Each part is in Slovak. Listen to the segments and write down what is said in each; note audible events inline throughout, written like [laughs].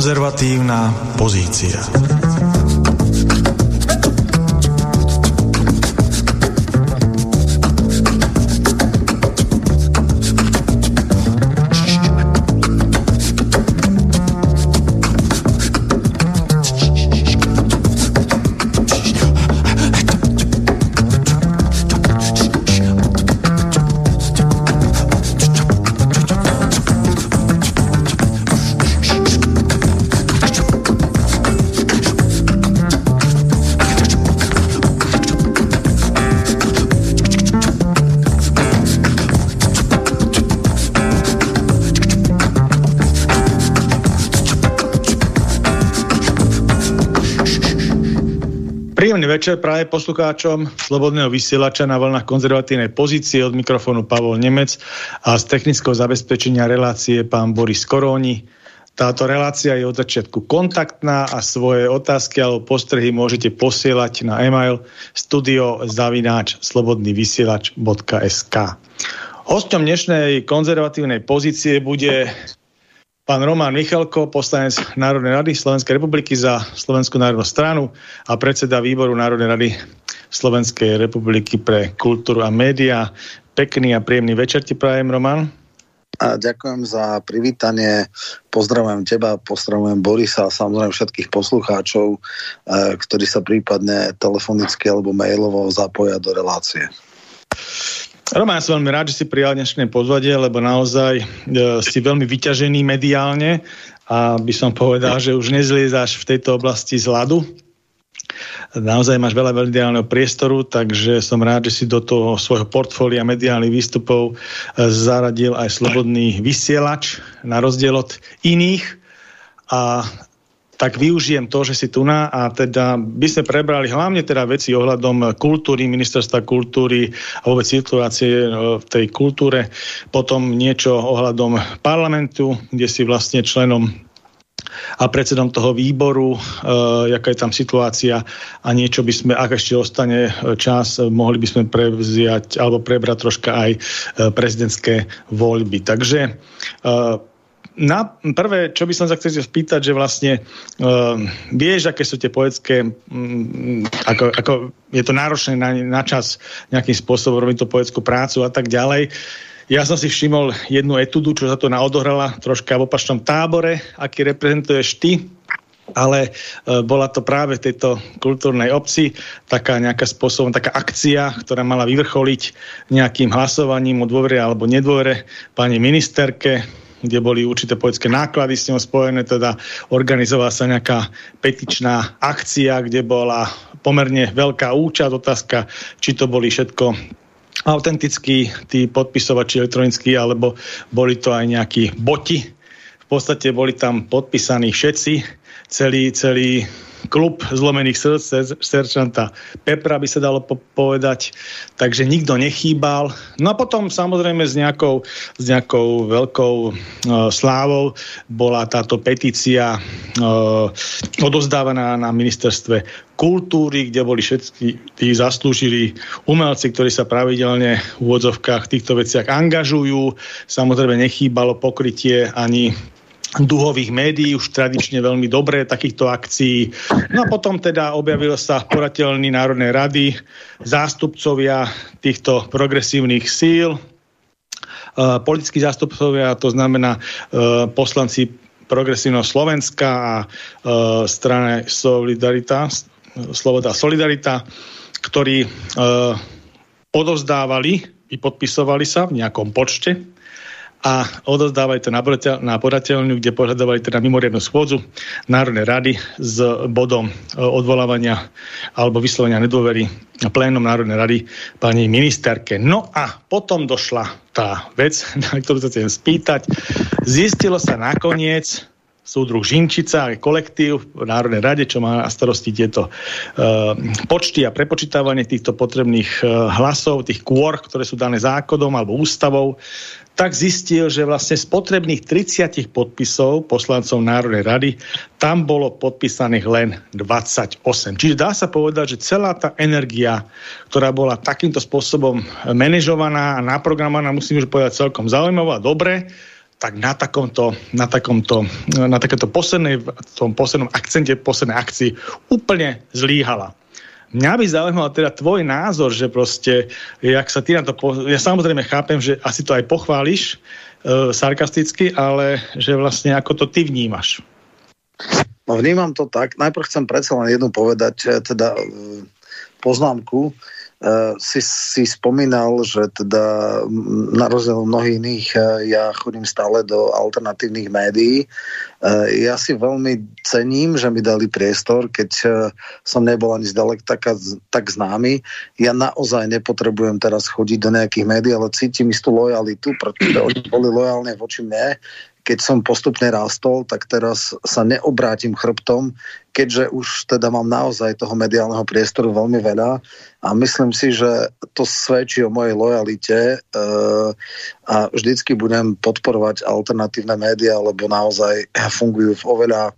Konzervatívna pozícia. Večer práve poslucháčom Slobodného vysielača na vlnách konzervatívnej pozície od mikrofónu Pavol Nemec a z technického zabezpečenia relácie pán Boris Koróni. Táto relácia je od začiatku kontaktná a svoje otázky alebo postrehy môžete posielať na e-mail studiozavináč slobodnyvysielač.sk Hostom dnešnej konzervatívnej pozície bude pán Roman Michalko, poslanec Národnej rady Slovenskej republiky za Slovenskú národnú stranu a predseda výboru Národnej rady Slovenskej republiky pre kultúru a média. Pekný a príjemný večer ti prajem, Roman. A ďakujem za privítanie. Pozdravujem teba, pozdravujem Borisa a samozrejme všetkých poslucháčov, eh, ktorí sa prípadne telefonicky alebo mailovo zapoja do relácie. Roman, ja som veľmi rád, že si prijal dnešné pozvanie, lebo naozaj e, si veľmi vyťažený mediálne a by som povedal, že už nezliezaš v tejto oblasti z ľadu. Naozaj máš veľa mediálneho priestoru, takže som rád, že si do toho svojho portfólia mediálnych výstupov e, zaradil aj slobodný vysielač, na rozdiel od iných. A tak využijem to, že si tu na a teda by sme prebrali hlavne teda veci ohľadom kultúry, ministerstva kultúry a vôbec situácie e, v tej kultúre, potom niečo ohľadom parlamentu, kde si vlastne členom a predsedom toho výboru, e, jaká je tam situácia a niečo by sme, ak ešte ostane čas, mohli by sme prevziať alebo prebrať troška aj e, prezidentské voľby. Takže e, na prvé, čo by som sa chcel spýtať, že vlastne uh, vieš, aké sú tie poetské, um, ako, ako je to náročné na, na čas nejakým spôsobom robiť tú poetskú prácu a tak ďalej. Ja som si všimol jednu etudu, čo sa to naodohrala troška v opačnom tábore, aký reprezentuješ ty, ale e, bola to práve v tejto kultúrnej obci taká nejaká spôsobom, taká akcia, ktorá mala vyvrcholiť nejakým hlasovaním o dôvere alebo nedôvere pani ministerke kde boli určité poetické náklady s ňou spojené, teda organizovala sa nejaká petičná akcia, kde bola pomerne veľká účasť, otázka, či to boli všetko autentickí tí podpisovači elektronickí, alebo boli to aj nejakí boti. V podstate boli tam podpísaní všetci, celý, celý klub zlomených srdc, seržanta Pepra by sa dalo po povedať, takže nikto nechýbal. No a potom samozrejme s nejakou, s nejakou veľkou uh, slávou bola táto petícia uh, odozdávaná na ministerstve kultúry, kde boli všetci tí zaslúžili umelci, ktorí sa pravidelne v úvodzovkách týchto veciach angažujú. Samozrejme nechýbalo pokrytie ani duhových médií, už tradične veľmi dobré takýchto akcií. No a potom teda objavil sa porateľný Národnej rady, zástupcovia týchto progresívnych síl, uh, politickí zástupcovia, to znamená uh, poslanci progresívneho Slovenska a uh, strane Solidarita, Sloboda Solidarita, ktorí odovzdávali i podpisovali sa v nejakom počte a odozdávali to na podateľňu, kde požadovali teda mimoriadnu schôdzu Národnej rady s bodom e, odvolávania alebo vyslovenia nedôvery plénom Národnej rady pani ministerke. No a potom došla tá vec, na ktorú sa chcem spýtať. Zistilo sa nakoniec, súdruh Žinčica, kolektív v Národnej rade, čo má na starosti tieto uh, počty a prepočítavanie týchto potrebných uh, hlasov, tých kôr, ktoré sú dané zákonom alebo ústavou, tak zistil, že vlastne z potrebných 30 podpisov poslancov Národnej rady tam bolo podpísaných len 28. Čiže dá sa povedať, že celá tá energia, ktorá bola takýmto spôsobom manažovaná a naprogramovaná, musím už povedať celkom zaujímavá a dobre, tak na takomto, na takomto, na takomto poslednej, tom poslednom akcente, poslednej akcii úplne zlíhala. Mňa by zaujímal teda tvoj názor, že proste, jak sa ty na to... Po... Ja samozrejme chápem, že asi to aj pochváliš e, sarkasticky, ale že vlastne ako to ty vnímaš? No vnímam to tak. Najprv chcem predsa len jednu povedať, teda e, poznámku. Si, si spomínal, že teda na rozdiel mnohých iných uh, ja chodím stále do alternatívnych médií. Uh, ja si veľmi cením, že mi dali priestor, keď som nebol ani zdalek tak, tak známy. Ja naozaj nepotrebujem teraz chodiť do nejakých médií, ale cítim istú lojalitu, pretože oni boli lojálne voči mne keď som postupne rástol, tak teraz sa neobrátim chrbtom, keďže už teda mám naozaj toho mediálneho priestoru veľmi veľa a myslím si, že to svedčí o mojej lojalite e, a vždycky budem podporovať alternatívne médiá, lebo naozaj fungujú v oveľa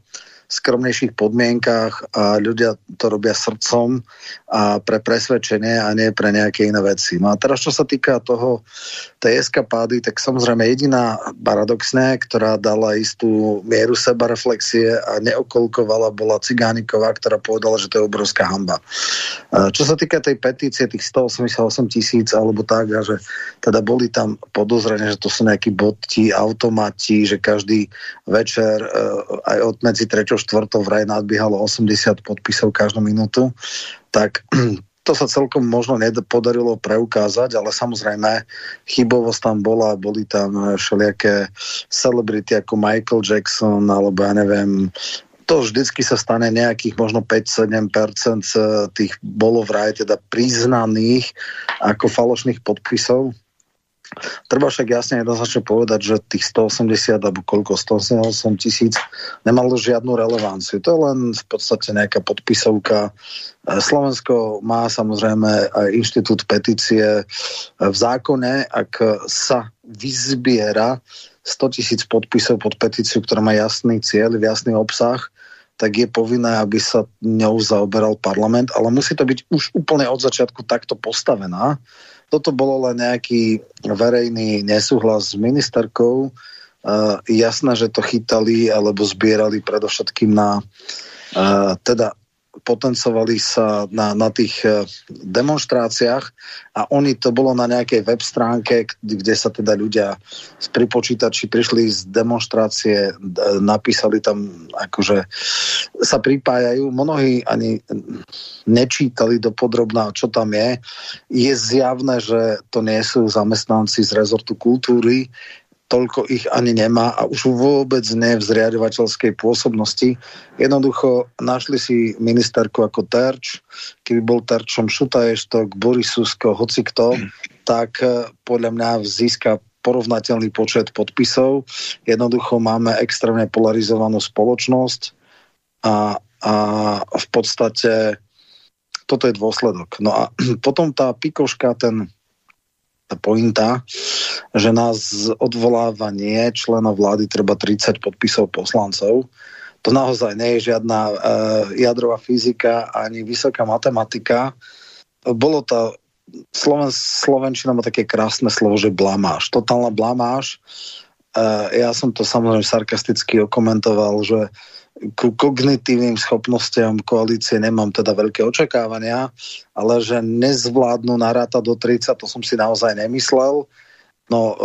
skromnejších podmienkách a ľudia to robia srdcom a pre presvedčenie a nie pre nejaké iné veci. No a teraz, čo sa týka toho, tej eskapády, tak samozrejme jediná paradoxné, ktorá dala istú mieru sebareflexie a neokolkovala, bola Cigániková, ktorá povedala, že to je obrovská hamba. Čo sa týka tej petície, tých 188 tisíc alebo tak, a že teda boli tam podozrenia, že to sú nejakí boti, automati, že každý večer e, aj od medzi 3. 4. vraj nadbiehalo 80 podpisov každú minútu tak [clears throat] to sa celkom možno nepodarilo preukázať, ale samozrejme chybovosť tam bola, boli tam všelijaké celebrity ako Michael Jackson, alebo ja neviem, to vždycky sa stane nejakých možno 5-7% tých bolo vraj teda priznaných ako falošných podpisov Treba však jasne jednoznačne povedať, že tých 180 alebo koľko, 188 tisíc nemalo žiadnu relevanciu. To je len v podstate nejaká podpisovka. E, Slovensko má samozrejme aj inštitút petície v zákone, ak sa vyzbiera 100 tisíc podpisov pod petíciu, ktorá má jasný cieľ, jasný obsah, tak je povinné, aby sa ňou zaoberal parlament, ale musí to byť už úplne od začiatku takto postavená, toto bolo len nejaký verejný nesúhlas s ministerkou. Uh, jasné, že to chytali alebo zbierali predovšetkým na uh, teda potencovali sa na, na tých e, demonstráciách a oni to bolo na nejakej web stránke, kde sa teda ľudia z pripočítači prišli z demonstrácie, napísali tam akože sa pripájajú. Mnohí ani nečítali do podrobná, čo tam je. Je zjavné, že to nie sú zamestnanci z rezortu kultúry, toľko ich ani nemá a už vôbec ne v zriadovateľskej pôsobnosti. Jednoducho našli si ministerku ako terč, keby bol terčom Šutaještok, Boris Susko, hoci kto, tak eh, podľa mňa získa porovnateľný počet podpisov. Jednoducho máme extrémne polarizovanú spoločnosť a, a v podstate toto je dôsledok. No a [clears throat] potom tá pikoška, ten pointa, že nás odvoláva nie členov vlády treba 30 podpisov poslancov. To naozaj nie je žiadna uh, jadrová fyzika ani vysoká matematika. Bolo to Sloven, Slovenčina má také krásne slovo, že blamáš. Totálna blamáš. Uh, ja som to samozrejme sarkasticky okomentoval, že ku kognitívnym schopnostiam koalície nemám teda veľké očakávania, ale že nezvládnu naráta do 30, to som si naozaj nemyslel. No, e,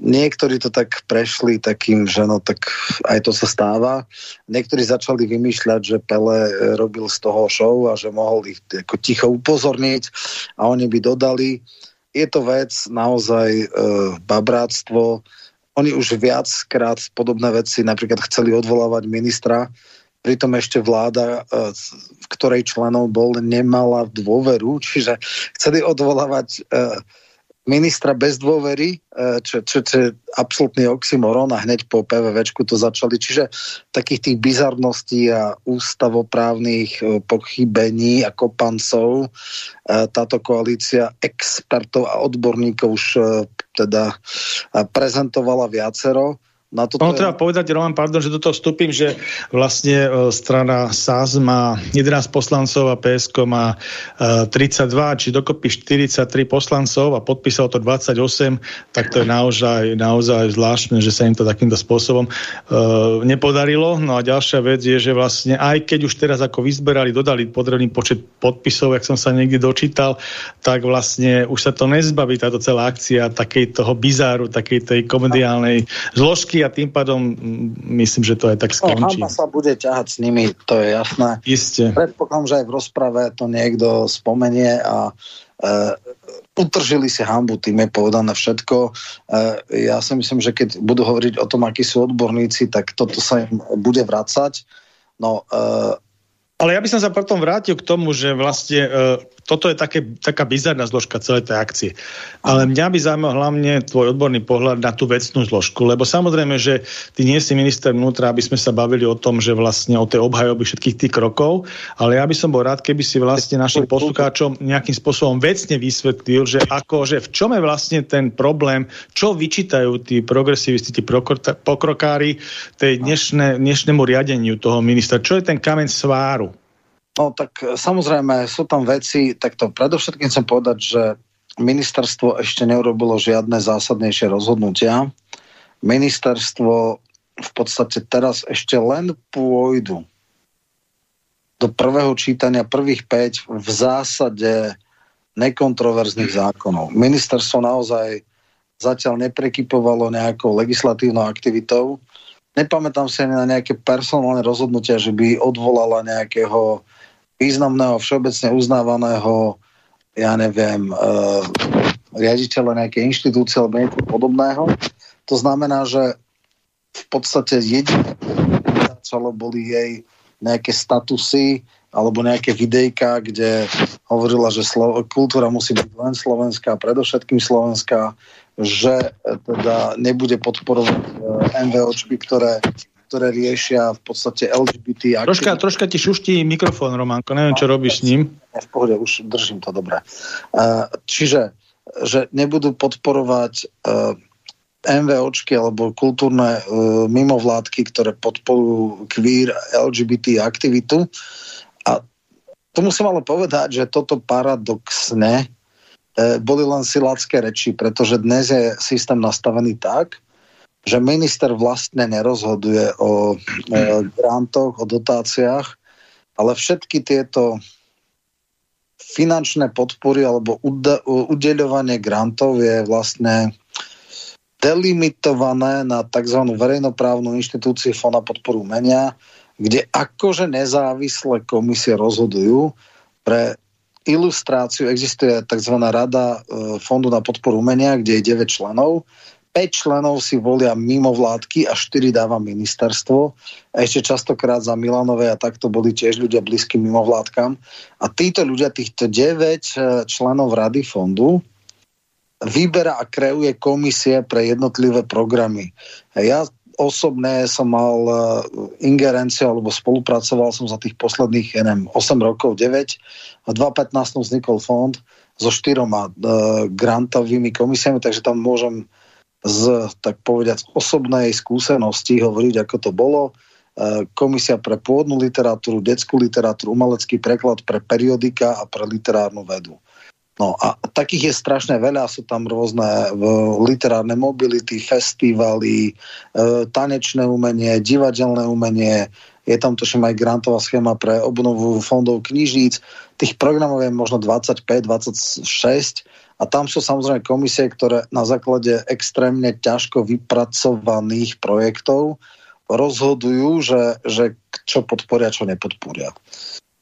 niektorí to tak prešli takým, že no tak aj to sa stáva. Niektorí začali vymýšľať, že Pele robil z toho show a že mohol ich ako ticho upozorniť a oni by dodali. Je to vec naozaj e, babráctvo, oni už viackrát podobné veci napríklad chceli odvolávať ministra, pritom ešte vláda, e, v ktorej členov bol, nemala dôveru, čiže chceli odvolávať e, ministra bez dôvery, e, čo, čo, čo je absolútny oxymoron a hneď po PVVčku to začali. Čiže takých tých bizarností a ústavoprávnych e, pochybení a kopancov e, táto koalícia expertov a odborníkov už teda prezentovala viacero. Na toto no, je... treba povedať, Roman, pardon, že do toho vstúpim, že vlastne uh, strana SAS má 11 poslancov a PSK má uh, e, 32, či dokopy 43 poslancov a podpísalo to 28, tak to je naozaj, naozaj zvláštne, že sa im to takýmto spôsobom uh, nepodarilo. No a ďalšia vec je, že vlastne aj keď už teraz ako vyzberali, dodali potrebný počet podpisov, jak som sa niekde dočítal, tak vlastne už sa to nezbaví táto celá akcia takej toho bizáru, takej tej komediálnej zložky a tým pádom myslím, že to aj tak no, skončí. No, sa bude ťahať s nimi, to je jasné. Isté. Predpokladám, že aj v rozprave to niekto spomenie a e, utržili si hambu, tým je povedané všetko. E, ja si myslím, že keď budú hovoriť o tom, akí sú odborníci, tak toto sa im bude vracať. No, e, ale ja by som sa potom vrátil k tomu, že vlastne e, toto je také, taká bizarná zložka celej tej akcie. Ale mňa by zaujímal hlavne tvoj odborný pohľad na tú vecnú zložku, lebo samozrejme, že ty nie si minister vnútra, aby sme sa bavili o tom, že vlastne o tej obhajoby všetkých tých krokov, ale ja by som bol rád, keby si vlastne našim poslucháčom nejakým spôsobom vecne vysvetlil, že ako, že v čom je vlastne ten problém, čo vyčítajú tí progresivisti, tí pokrokári tej dnešné, dnešnému riadeniu toho ministra, čo je ten kameň sváru No tak e, samozrejme sú tam veci, tak to predovšetkým chcem povedať, že ministerstvo ešte neurobilo žiadne zásadnejšie rozhodnutia. Ministerstvo v podstate teraz ešte len pôjdu do prvého čítania prvých 5 v zásade nekontroverzných zákonov. Ministerstvo naozaj zatiaľ neprekypovalo nejakou legislatívnou aktivitou. Nepamätám si ani na nejaké personálne rozhodnutia, že by odvolala nejakého významného, všeobecne uznávaného, ja neviem, uh, riaditeľa nejakej inštitúcie alebo niečo podobného. To znamená, že v podstate jediné, čo boli jej nejaké statusy alebo nejaké videjka, kde hovorila, že Slo- kultúra musí byť len slovenská, predovšetkým slovenská, že teda nebude podporovať uh, MVOčky, ktoré ktoré riešia v podstate LGBT. Troška, troška ti šuští mikrofón, Románko, neviem, čo robíš s ním. V pohode, už držím to dobre. Čiže, že nebudú podporovať MVOčky alebo kultúrne mimovládky, ktoré podporujú queer LGBT aktivitu. A to musím ale povedať, že toto paradoxne boli len silácké reči, pretože dnes je systém nastavený tak, že minister vlastne nerozhoduje o, o grantoch, o dotáciách, ale všetky tieto finančné podpory alebo udeľovanie grantov je vlastne delimitované na tzv. verejnoprávnu inštitúciu Fond na podporu umenia, kde akože nezávislé komisie rozhodujú. Pre ilustráciu existuje tzv. rada e, Fondu na podporu umenia, kde je 9 členov 5 členov si volia mimo vládky a 4 dáva ministerstvo. A ešte častokrát za Milanové a takto boli tiež ľudia blízky mimo vládkam. A títo ľudia, týchto 9 eh, členov rady fondu, vyberá a kreuje komisie pre jednotlivé programy. Ja osobne som mal eh, ingerenciu alebo spolupracoval som za tých posledných, neviem, 8 rokov, 9. A 2015 vznikol fond so štyroma uh, grantovými komisiami, takže tam môžem z, tak povedať, osobnej skúsenosti hovoriť, ako to bolo. E, komisia pre pôvodnú literatúru, detskú literatúru, umelecký preklad pre periodika a pre literárnu vedu. No a takých je strašne veľa, sú tam rôzne literárne mobility, festivaly, e, tanečné umenie, divadelné umenie, je tam tuším aj grantová schéma pre obnovu fondov knižníc. Tých programov je možno 25, 26 a tam sú samozrejme komisie, ktoré na základe extrémne ťažko vypracovaných projektov rozhodujú, že, že čo podporia, čo nepodporia.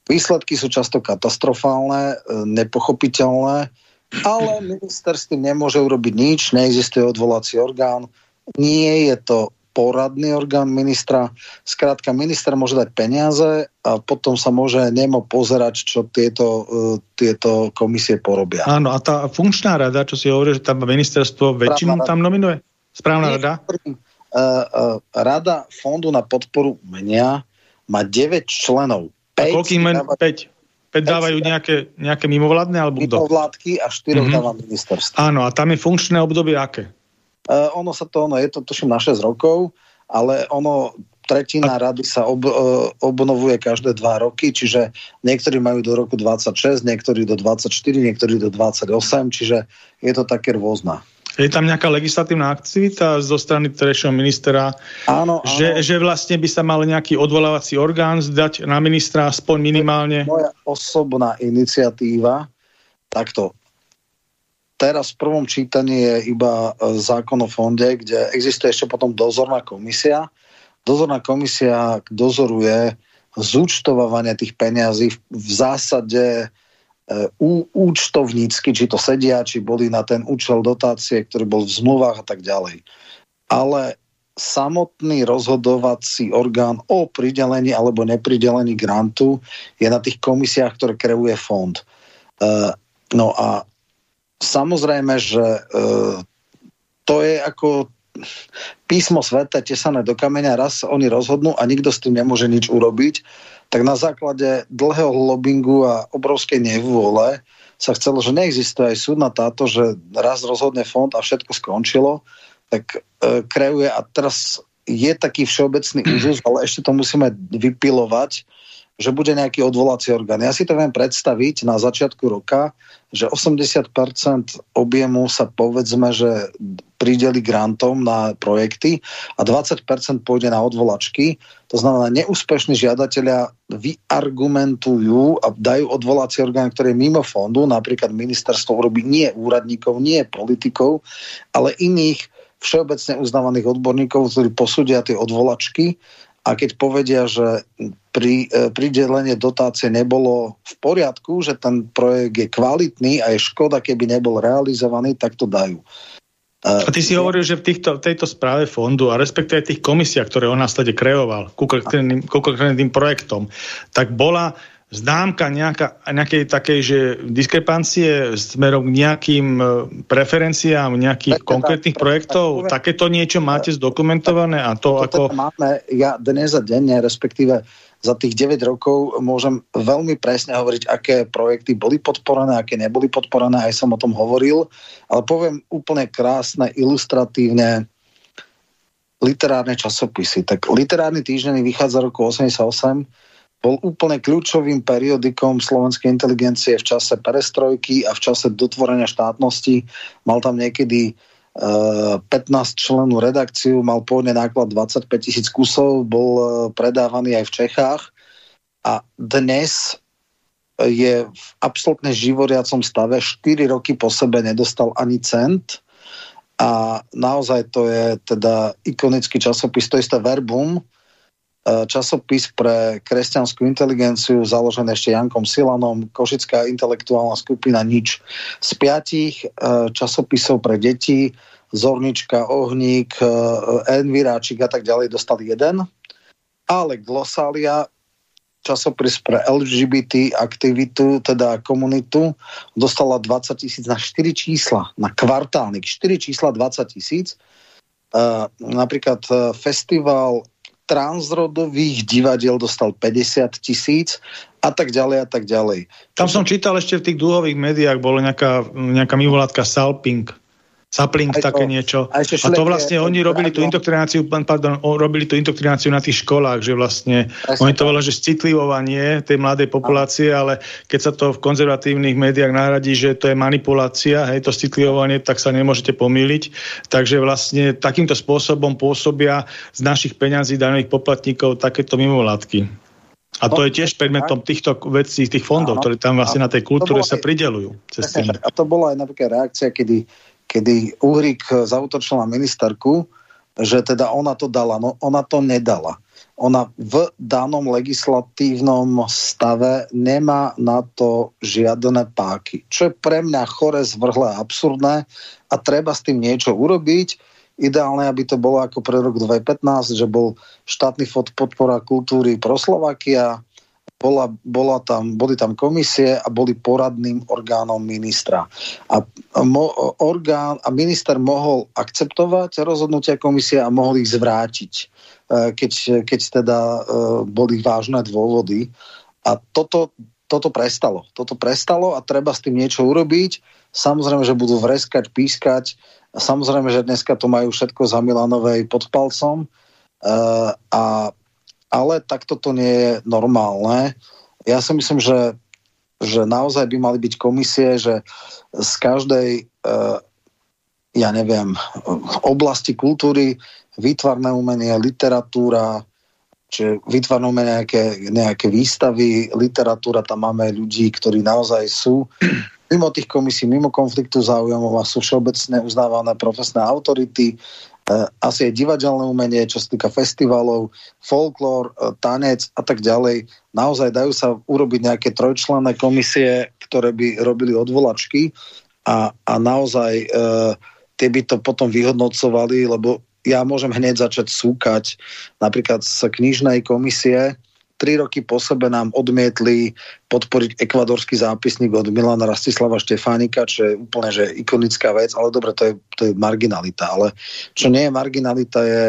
Výsledky sú často katastrofálne, e, nepochopiteľné, ale minister nemôže urobiť nič, neexistuje odvolací orgán, nie je to poradný orgán ministra. Skrátka, minister môže dať peniaze a potom sa môže nemo pozerať, čo tieto, uh, tieto komisie porobia. Áno, a tá funkčná rada, čo si hovorí, že tam ministerstvo väčšinu tam nominuje? Správna rada? Uh, uh, rada Fondu na podporu umenia má 9 členov. 5 a koľkým men? 5? 5 dávajú nejaké, nejaké mimovládne alebo kto? Mimovládky a 4 mm-hmm. dáva ministerstvo. Áno, a tam je funkčné obdobie aké? Uh, ono sa to, ono je to tuším na 6 rokov, ale ono tretina rady sa ob, uh, obnovuje každé dva roky, čiže niektorí majú do roku 26, niektorí do 24, niektorí do 28, čiže je to také rôzne. Je tam nejaká legislatívna aktivita zo strany terejšieho ministera, áno, áno. Že, že vlastne by sa mal nejaký odvolávací orgán zdať na ministra aspoň minimálne? Moja osobná iniciatíva, takto. Teraz v prvom čítaní je iba e, zákon o fonde, kde existuje ešte potom dozorná komisia. Dozorná komisia dozoruje zúčtovávanie tých peniazí v zásade ú, účtovnícky, či to sedia, či boli na ten účel dotácie, ktorý bol v zmluvách a tak ďalej. Ale samotný rozhodovací orgán o pridelení alebo nepridelení grantu je na tých komisiách, ktoré kreuje fond. Uh, no a samozrejme, že uh, to je ako písmo sveta tesané do kameňa, raz oni rozhodnú a nikto s tým nemôže nič urobiť tak na základe dlhého lobingu a obrovskej nevôle sa chcelo, že neexistuje aj súdna táto, že raz rozhodne fond a všetko skončilo, tak e, kreuje a teraz je taký všeobecný [clears throat] úzus, ale ešte to musíme vypilovať, že bude nejaký odvolací orgán. Ja si to viem predstaviť na začiatku roka, že 80% objemu sa povedzme, že prideli grantom na projekty a 20% pôjde na odvolačky. To znamená, neúspešní žiadatelia vyargumentujú a dajú odvolací orgán, ktorý je mimo fondu, napríklad ministerstvo urobí nie úradníkov, nie politikov, ale iných všeobecne uznávaných odborníkov, ktorí posúdia tie odvolačky a keď povedia, že pri, e, pridelenie dotácie nebolo v poriadku, že ten projekt je kvalitný a je škoda, keby nebol realizovaný, tak to dajú. E, a ty si hovoril, že v týchto, tejto správe fondu a respektíve tých komisiách, ktoré on následne kreoval ku konkrétnym projektom, tak bola známka nejaká, nejakej takej, že diskrepancie smerom k nejakým e, preferenciám nejakých tak, konkrétnych tak, projektov? Tak, tak, Takéto niečo máte zdokumentované a to, to ako... Teda máme, ja dnes a denne, respektíve za tých 9 rokov môžem veľmi presne hovoriť, aké projekty boli podporené, aké neboli podporené, aj som o tom hovoril, ale poviem úplne krásne, ilustratívne, literárne časopisy. Tak literárny týždeň vychádza roku 88, bol úplne kľúčovým periodikom slovenskej inteligencie v čase perestrojky a v čase dotvorenia štátnosti. Mal tam niekedy 15 eh, členú redakciu, mal pôvodne náklad 25 tisíc kusov, bol eh, predávaný aj v Čechách. A dnes je v absolútne živoriacom stave, 4 roky po sebe nedostal ani cent. A naozaj to je teda ikonický časopis, to isté Verbum, E, časopis pre kresťanskú inteligenciu založený ešte Jankom Silanom, Košická intelektuálna skupina Nič. Z piatich e, časopisov pre deti Zornička, Ohník, e, Enviráčik a tak ďalej dostali jeden, ale Glosália časopis pre LGBT aktivitu, teda komunitu, dostala 20 tisíc na 4 čísla, na kvartálnik, 4 čísla 20 tisíc. Uh, napríklad uh, festival transrodových divadiel dostal 50 tisíc a tak ďalej a tak ďalej. Tam som čítal ešte v tých dlhových médiách, bolo nejaká, nejaká mimovládka Salping. Sapling, aj také to, niečo. A to vlastne oni robili tú indoktrináciu, pardon, robili tú indoktrináciu na tých školách, že vlastne Presne oni to volá, že citlivovanie tej mladej populácie, ale keď sa to v konzervatívnych médiách nahradí, že to je manipulácia, hej, to citlivovanie, tak sa nemôžete pomýliť. Takže vlastne takýmto spôsobom pôsobia z našich peňazí daných poplatníkov takéto mimovládky. A to je tiež predmetom týchto vecí, tých fondov, ktoré tam vlastne na tej kultúre sa pridelujú. A to bola aj napríklad reakcia, kedy kedy Uhrik zautočila ministerku, že teda ona to dala. No ona to nedala. Ona v danom legislatívnom stave nemá na to žiadne páky. Čo je pre mňa chore, zvrhlé, absurdné a treba s tým niečo urobiť. Ideálne, aby to bolo ako pre rok 2015, že bol štátny fond podpora kultúry pro Slovakia, bola, bola tam, boli tam komisie a boli poradným orgánom ministra. A, mo, orgán, a minister mohol akceptovať rozhodnutia komisie a mohol ich zvrátiť, e, keď, keď teda e, boli vážne dôvody. A toto, toto prestalo. Toto prestalo a treba s tým niečo urobiť. Samozrejme, že budú vreskať, pískať, Samozrejme, že dneska to majú všetko za Milanovej pod palcom, a, ale takto to nie je normálne. Ja si myslím, že, že naozaj by mali byť komisie, že z každej ja neviem, oblasti kultúry, výtvarné umenie, literatúra, čiže vytvárame nejaké, nejaké výstavy, literatúra, tam máme ľudí, ktorí naozaj sú mimo tých komisí, mimo konfliktu záujmov a sú všeobecne uznávané profesné autority, asi aj divadelné umenie, čo sa týka festivalov, folklór, eh, tanec a tak ďalej. Naozaj dajú sa urobiť nejaké trojčlenné komisie, ktoré by robili odvolačky a, a naozaj e, tie by to potom vyhodnocovali, lebo ja môžem hneď začať súkať napríklad z knižnej komisie, tri roky po sebe nám odmietli podporiť ekvadorský zápisník od Milana Rastislava Štefánika, čo je úplne že ikonická vec, ale dobre, to je, to je marginalita. Ale čo nie je marginalita, je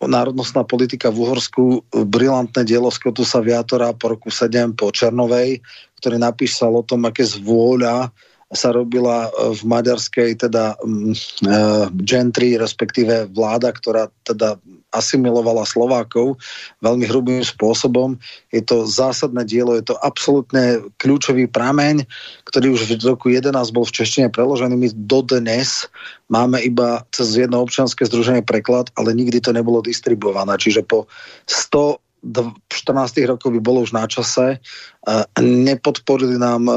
národnostná politika v Uhorsku, brilantné dielo Skotusa Viatora po roku 7 po Černovej, ktorý napísal o tom, aké zvôľa sa robila e, v maďarskej teda uh, gentry, respektíve vláda, ktorá teda asimilovala Slovákov veľmi hrubým spôsobom. Je to zásadné dielo, je to absolútne kľúčový prameň, ktorý už v roku 11 bol v češtine preložený. My dodnes máme iba cez jedno občianske združenie preklad, ale nikdy to nebolo distribuované. Čiže po 100 14 rokov by bolo už na čase. Nepodporili nám e,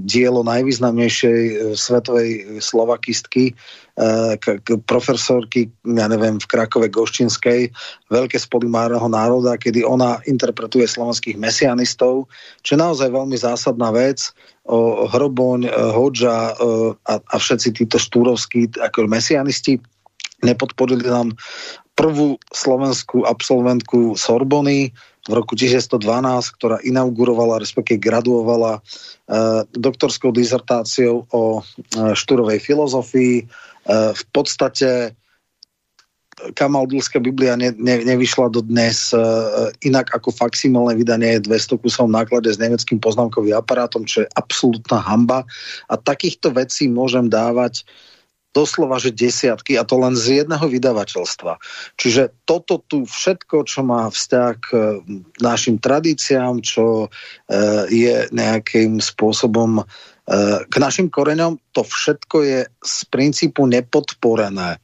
dielo najvýznamnejšej e, svetovej slovakistky, e, profesorky, ja neviem, v Krakove Goščinskej, Veľké spolymárneho národa, kedy ona interpretuje slovenských mesianistov, čo je naozaj veľmi zásadná vec. O Hroboň, Hodža a, a všetci títo štúrovskí ako mesianisti nepodporili nám prvú slovenskú absolventku Sorbony v roku 1912, ktorá inaugurovala, respektíve graduovala e, doktorskou dizertáciou o e, štúrovej filozofii. E, v podstate Kamaldulská Biblia ne, ne, nevyšla do dnes e, inak ako faximilné vydanie 200 kusov náklade s nemeckým poznámkovým aparátom, čo je absolútna hamba. A takýchto vecí môžem dávať doslova, že desiatky a to len z jedného vydavateľstva. Čiže toto tu všetko, čo má vzťah k e, našim tradíciám, čo e, je nejakým spôsobom e, k našim koreňom, to všetko je z princípu nepodporené.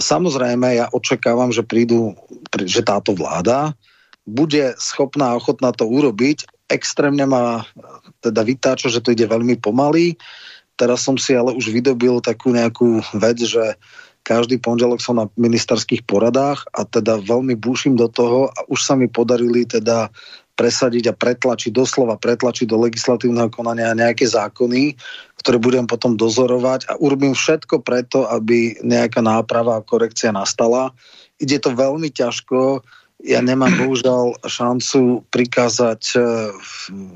Samozrejme, ja očakávam, že prídu, že táto vláda bude schopná a ochotná to urobiť. Extrémne ma teda vytáča, že to ide veľmi pomaly. Teraz som si ale už vydobil takú nejakú vec, že každý pondelok som na ministerských poradách a teda veľmi búšim do toho a už sa mi podarili teda presadiť a pretlačiť, doslova pretlačiť do legislatívneho konania nejaké zákony, ktoré budem potom dozorovať a urobím všetko preto, aby nejaká náprava a korekcia nastala. Ide to veľmi ťažko, ja nemám [clears throat] bohužiaľ šancu prikázať eh,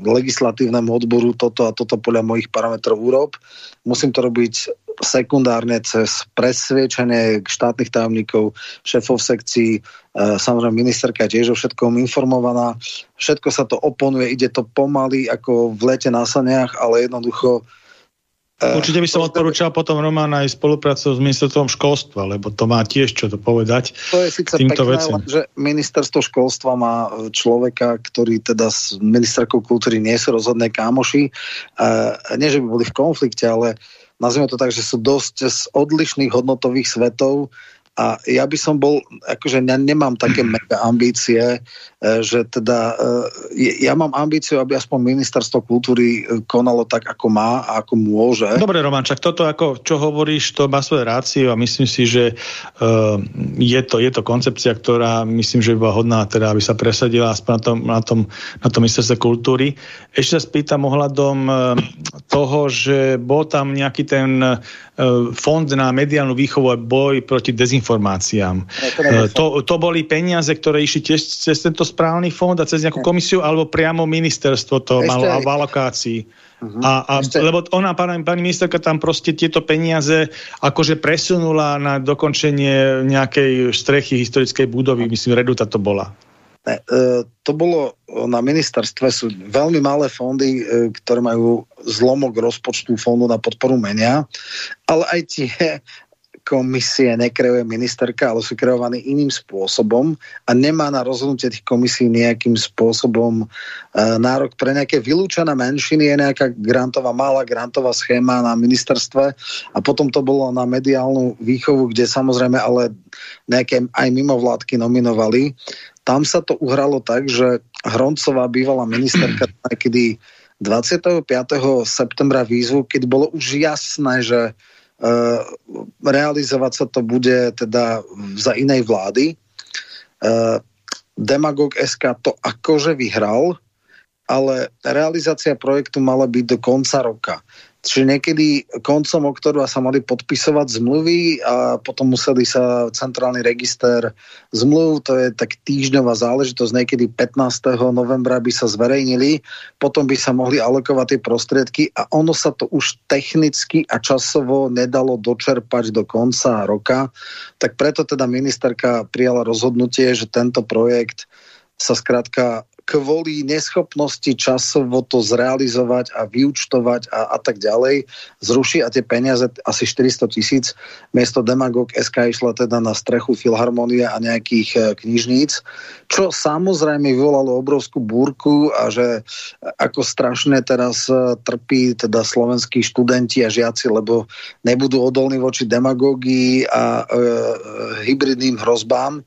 legislatívnemu odboru toto a toto podľa mojich parametrov urob. Musím to robiť sekundárne cez presviečanie štátnych tajomníkov, šéfov sekcií, eh, samozrejme ministerka tiež o všetkom informovaná. Všetko sa to oponuje, ide to pomaly ako v lete na saniach, ale jednoducho Eh, Určite by som odporúčal potom Román aj spoluprácu s ministerstvom školstva, lebo to má tiež čo to povedať. To je síce týmto pekné, veciam. že ministerstvo školstva má e, človeka, ktorý teda s ministerkou kultúry nie sú rozhodné kámoši. nie, že by boli v konflikte, ale nazvime to tak, že sú dosť z odlišných hodnotových svetov a ja by som bol, akože ja nemám také [clears throat] mega ambície, e, že teda, e, ja mám ambíciu, aby aspoň ministerstvo kultúry e, konalo tak, ako má a ako môže. Dobre, Romančak, toto, ako, čo hovoríš, to má svoje rácio a myslím si, že je, to, je to koncepcia, ktorá myslím, že by bola hodná, teda, aby sa presadila aspoň na tom, na tom, na tom ministerstve kultúry. Ešte sa spýtam ohľadom toho, že bol tam nejaký ten fond na mediálnu výchovu a boj proti dezinformácii informáciám. To, to boli peniaze, ktoré išli tiež cez tento správny fond a cez nejakú komisiu, alebo priamo ministerstvo to Ešte malo v alokácii. Uh-huh. A, a, lebo ona, pani, pani ministerka, tam proste tieto peniaze akože presunula na dokončenie nejakej strechy historickej budovy, myslím, Reduta to bola. Ne, e, to bolo na ministerstve, sú veľmi malé fondy, e, ktoré majú zlomok rozpočtu fondu na podporu menia, ale aj tie komisie nekreuje ministerka, ale sú kreovaní iným spôsobom a nemá na rozhodnutie tých komisí nejakým spôsobom e, nárok pre nejaké vylúčené menšiny, je nejaká grantová, malá grantová schéma na ministerstve a potom to bolo na mediálnu výchovu, kde samozrejme ale nejaké aj mimovládky nominovali. Tam sa to uhralo tak, že Hroncová bývalá ministerka [clears throat] kedy 25. septembra výzvu, keď bolo už jasné, že Eh, realizovať sa to bude teda za inej vlády. Eh, Demagog SK to akože vyhral, ale realizácia projektu mala byť do konca roka. Čiže niekedy koncom oktobra sa mali podpisovať zmluvy a potom museli sa centrálny register zmluv, to je tak týždňová záležitosť, niekedy 15. novembra by sa zverejnili, potom by sa mohli alokovať tie prostriedky a ono sa to už technicky a časovo nedalo dočerpať do konca roka, tak preto teda ministerka prijala rozhodnutie, že tento projekt sa skrátka kvôli neschopnosti časovo to zrealizovať a vyučtovať a, a tak ďalej zruší a tie peniaze asi 400 tisíc miesto Demagog SK išla teda na strechu Filharmonie a nejakých e, knižníc, čo samozrejme vyvolalo obrovskú búrku a že ako strašne teraz e, trpí teda slovenskí študenti a žiaci, lebo nebudú odolní voči demagógii a e, e hybridným hrozbám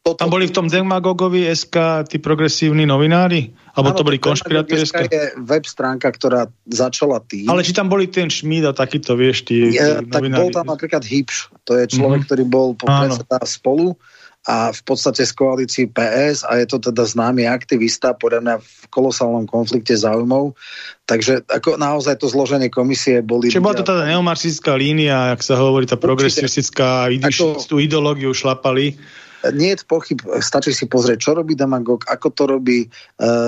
toto... Tam boli v tom Demagogovi SK tí progresívni novinári? Alebo to boli konšpirátori SK? je web stránka, ktorá začala tým. Ale či tam boli ten Šmíd a takýto, vieš, tí, je, tí Tak novinári. bol tam napríklad Hipš, to je človek, mm -hmm. ktorý bol predseda spolu a v podstate z koalícii PS a je to teda známy aktivista, podľa mňa v kolosálnom konflikte záujmov. Takže ako naozaj to zloženie komisie boli... Čiže bola to teda neomarxistická línia, ak sa hovorí, tá progresivistická ideológiu šlapali nie je pochyb, stačí si pozrieť, čo robí demagog, ako to robí, e,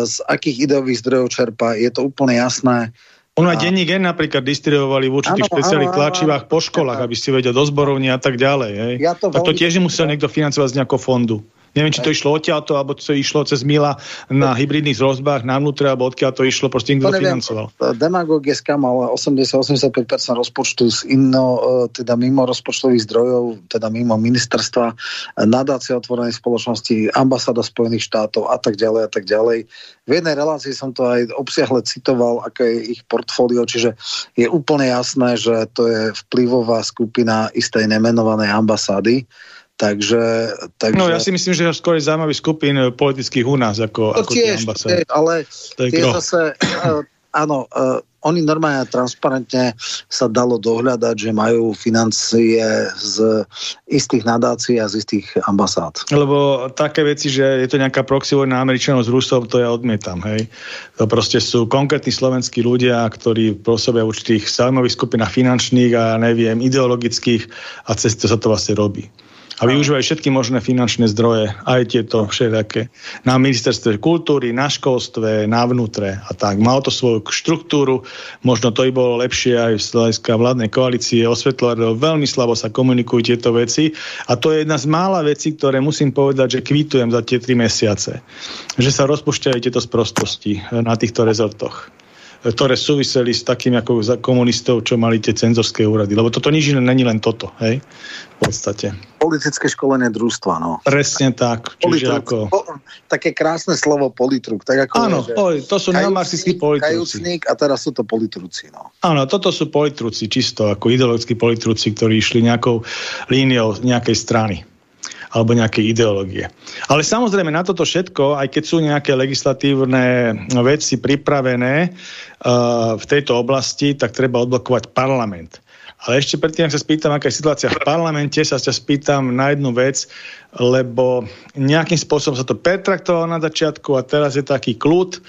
z akých ideových zdrojov čerpa, je to úplne jasné. Ono aj denník N napríklad distribuovali v určitých špeciálnych tlačivách po školách, aby si vedel do zborovní a tak ďalej. Hej. Ja to tak to tiež musel niekto financovať z nejakého fondu. Neviem, či to išlo odtiaľto, alebo to išlo cez Mila na hybridných rozbách, na vnútre, alebo odkiaľ to išlo, proste niekto to financoval. Demagog je skam, ale 80-85% rozpočtu z inno, e, teda mimo rozpočtových zdrojov, teda mimo ministerstva, nadácia otvorenej spoločnosti, ambasáda Spojených štátov a tak ďalej a tak ďalej. V jednej relácii som to aj obsiahle citoval, aké je ich portfólio, čiže je úplne jasné, že to je vplyvová skupina istej nemenovanej ambasády Takže, takže... No ja si myslím, že skôr je zaujímavý skupín politických u nás ako, to ako tiež, tie ale tie zase, uh, áno, uh, oni normálne transparentne sa dalo dohľadať, že majú financie z istých nadácií a z istých ambasád. Lebo také veci, že je to nejaká proxy vojna Američanov s Rusom, to ja odmietam. Hej. To proste sú konkrétni slovenskí ľudia, ktorí pôsobia určitých zaujímavých skupinách finančných a neviem, ideologických a cez to sa to vlastne robí a využívajú všetky možné finančné zdroje, aj tieto všetké, na ministerstve kultúry, na školstve, na vnútre a tak. Malo to svoju štruktúru, možno to i bolo lepšie aj z hľadiska vládnej koalície. Osvetľovať, veľmi slabo sa komunikujú tieto veci. A to je jedna z mála vecí, ktoré musím povedať, že kvítujem za tie tri mesiace, že sa rozpušťajú tieto sprostosti na týchto rezortoch ktoré súviseli s takým ako za komunistov, čo mali tie cenzorské úrady. Lebo toto nič není len toto, hej? V podstate. Politické školenie družstva, no. Presne tak. Čiže ako... po, také krásne slovo politruk. Tak ako Áno, je, to sú neomarxistickí politruci. a teraz sú to politruci, no. Áno, toto sú politruci, čisto ako ideologickí politruci, ktorí išli nejakou líniou nejakej strany alebo nejaké ideológie. Ale samozrejme na toto všetko, aj keď sú nejaké legislatívne veci pripravené uh, v tejto oblasti, tak treba odblokovať parlament. Ale ešte predtým, ak sa spýtam, aká je situácia v parlamente, sa ťa spýtam na jednu vec, lebo nejakým spôsobom sa to pertraktovalo na začiatku a teraz je taký kľud,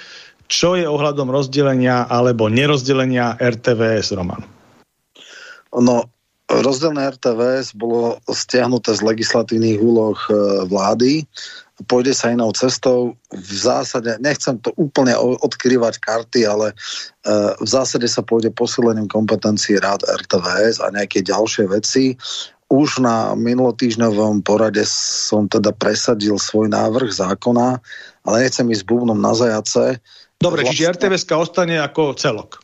čo je ohľadom rozdelenia alebo nerozdelenia RTVS, Roman? No, Rozdielne RTVS bolo stiahnuté z legislatívnych úloh e, vlády. Pôjde sa inou cestou. V zásade, nechcem to úplne odkrývať karty, ale e, v zásade sa pôjde posilením kompetencií rád RTVS a nejaké ďalšie veci. Už na minulotýždňovom porade som teda presadil svoj návrh zákona, ale nechcem ísť bubnom na zajace. Dobre, vlastne... čiže RTVS ostane ako celok.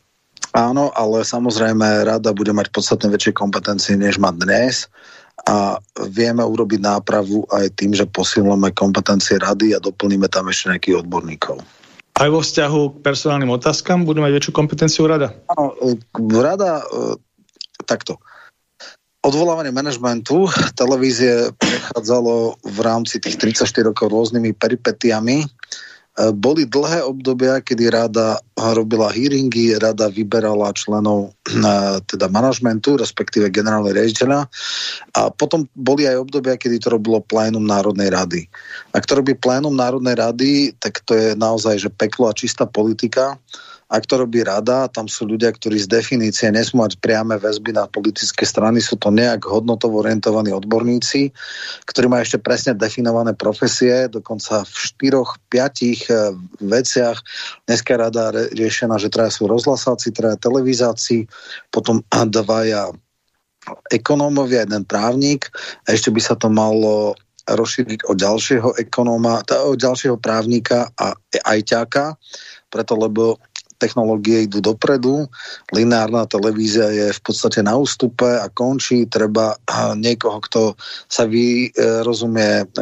Áno, ale samozrejme rada bude mať podstatne väčšie kompetencie, než má dnes a vieme urobiť nápravu aj tým, že posilníme kompetencie rady a doplníme tam ešte nejakých odborníkov. Aj vo vzťahu k personálnym otázkam budú mať väčšiu kompetenciu rada? Áno, rada e, takto. Odvolávanie manažmentu televízie prechádzalo v rámci tých 34 rokov rôznymi peripetiami E, boli dlhé obdobia, kedy rada robila hearingy, rada vyberala členov e, teda manažmentu, respektíve generálnej riaditeľa a potom boli aj obdobia, kedy to robilo plénum Národnej rady. Ak to robí plénum Národnej rady, tak to je naozaj že peklo a čistá politika ak to robí rada, tam sú ľudia, ktorí z definície nesmú mať priame väzby na politické strany, sú to nejak hodnotovo orientovaní odborníci, ktorí majú ešte presne definované profesie, dokonca v štyroch, piatich eh, veciach. Dneska rada riešená, že traja sú rozhlasáci, traja televizáci, potom [clears throat] dvaja ekonómovia, jeden právnik a ešte by sa to malo rozšíriť o ďalšieho ekonóma, o ďalšieho právnika a ajťáka, preto lebo technológie idú dopredu, lineárna televízia je v podstate na ústupe a končí, treba niekoho, kto sa vy, e,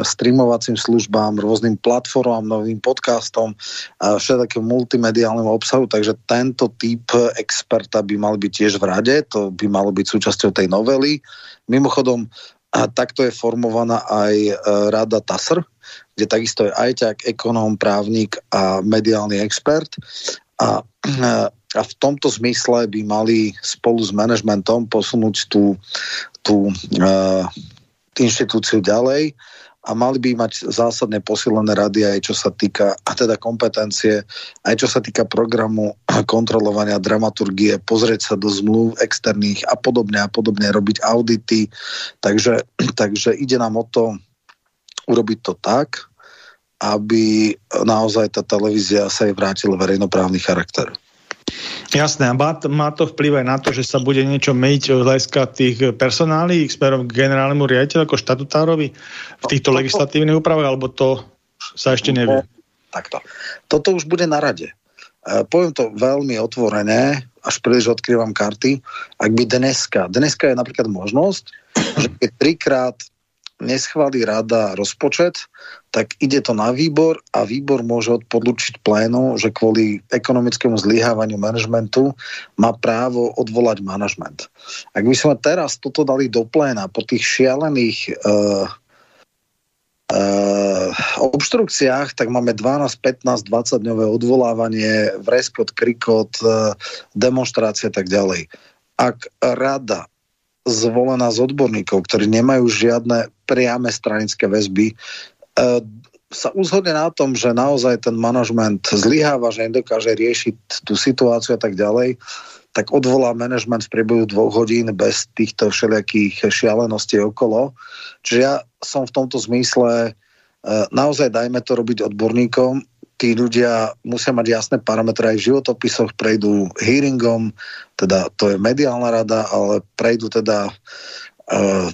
streamovacím službám, rôznym platformám, novým podcastom, všetkým multimediálnym obsahu, takže tento typ experta by mal byť tiež v rade, to by malo byť súčasťou tej novely. Mimochodom, a takto je formovaná aj e, rada TASR, kde takisto je ajťak, ekonóm, právnik a mediálny expert. A, [clears throat] a v tomto zmysle by mali spolu s manažmentom posunúť tú, tú uh, inštitúciu ďalej a mali by mať zásadne posilené rady aj čo sa týka, a teda kompetencie, aj čo sa týka programu kontrolovania dramaturgie, pozrieť sa do zmluv externých a podobne a podobne, robiť audity. Takže, [clears throat] takže ide nám o to urobiť to tak, aby naozaj tá televízia sa jej vrátila verejnoprávny charakter. Jasné, a má, to vplyv aj na to, že sa bude niečo meniť z hľadiska tých personálí smerom k generálnemu riaditeľu ako štatutárovi v týchto no, legislatívnych úpravách, alebo to sa ešte nevie? Takto. Toto už bude na rade. E, poviem to veľmi otvorené, až príliš odkrývam karty. Ak by dneska, dneska je napríklad možnosť, že keď trikrát neschválí rada rozpočet, tak ide to na výbor a výbor môže odpolučiť plénu, že kvôli ekonomickému zlyhávaniu manažmentu má právo odvolať manažment. Ak by sme teraz toto dali do pléna po tých šialených uh, Uh, obštrukciách, tak máme 12, 15, 20 dňové odvolávanie, vreskot, krikot, uh, demonstrácie a tak ďalej. Ak rada zvolená z odborníkov, ktorí nemajú žiadne priame stranické väzby, e, sa uzhodne na tom, že naozaj ten manažment zlyháva, že nedokáže riešiť tú situáciu a tak ďalej, tak odvolá manažment v priebehu dvoch hodín bez týchto všelijakých šialeností okolo. Čiže ja som v tomto zmysle, e, naozaj dajme to robiť odborníkom, tí ľudia musia mať jasné parametre aj v životopisoch, prejdú hearingom, teda to je mediálna rada, ale prejdú teda uh,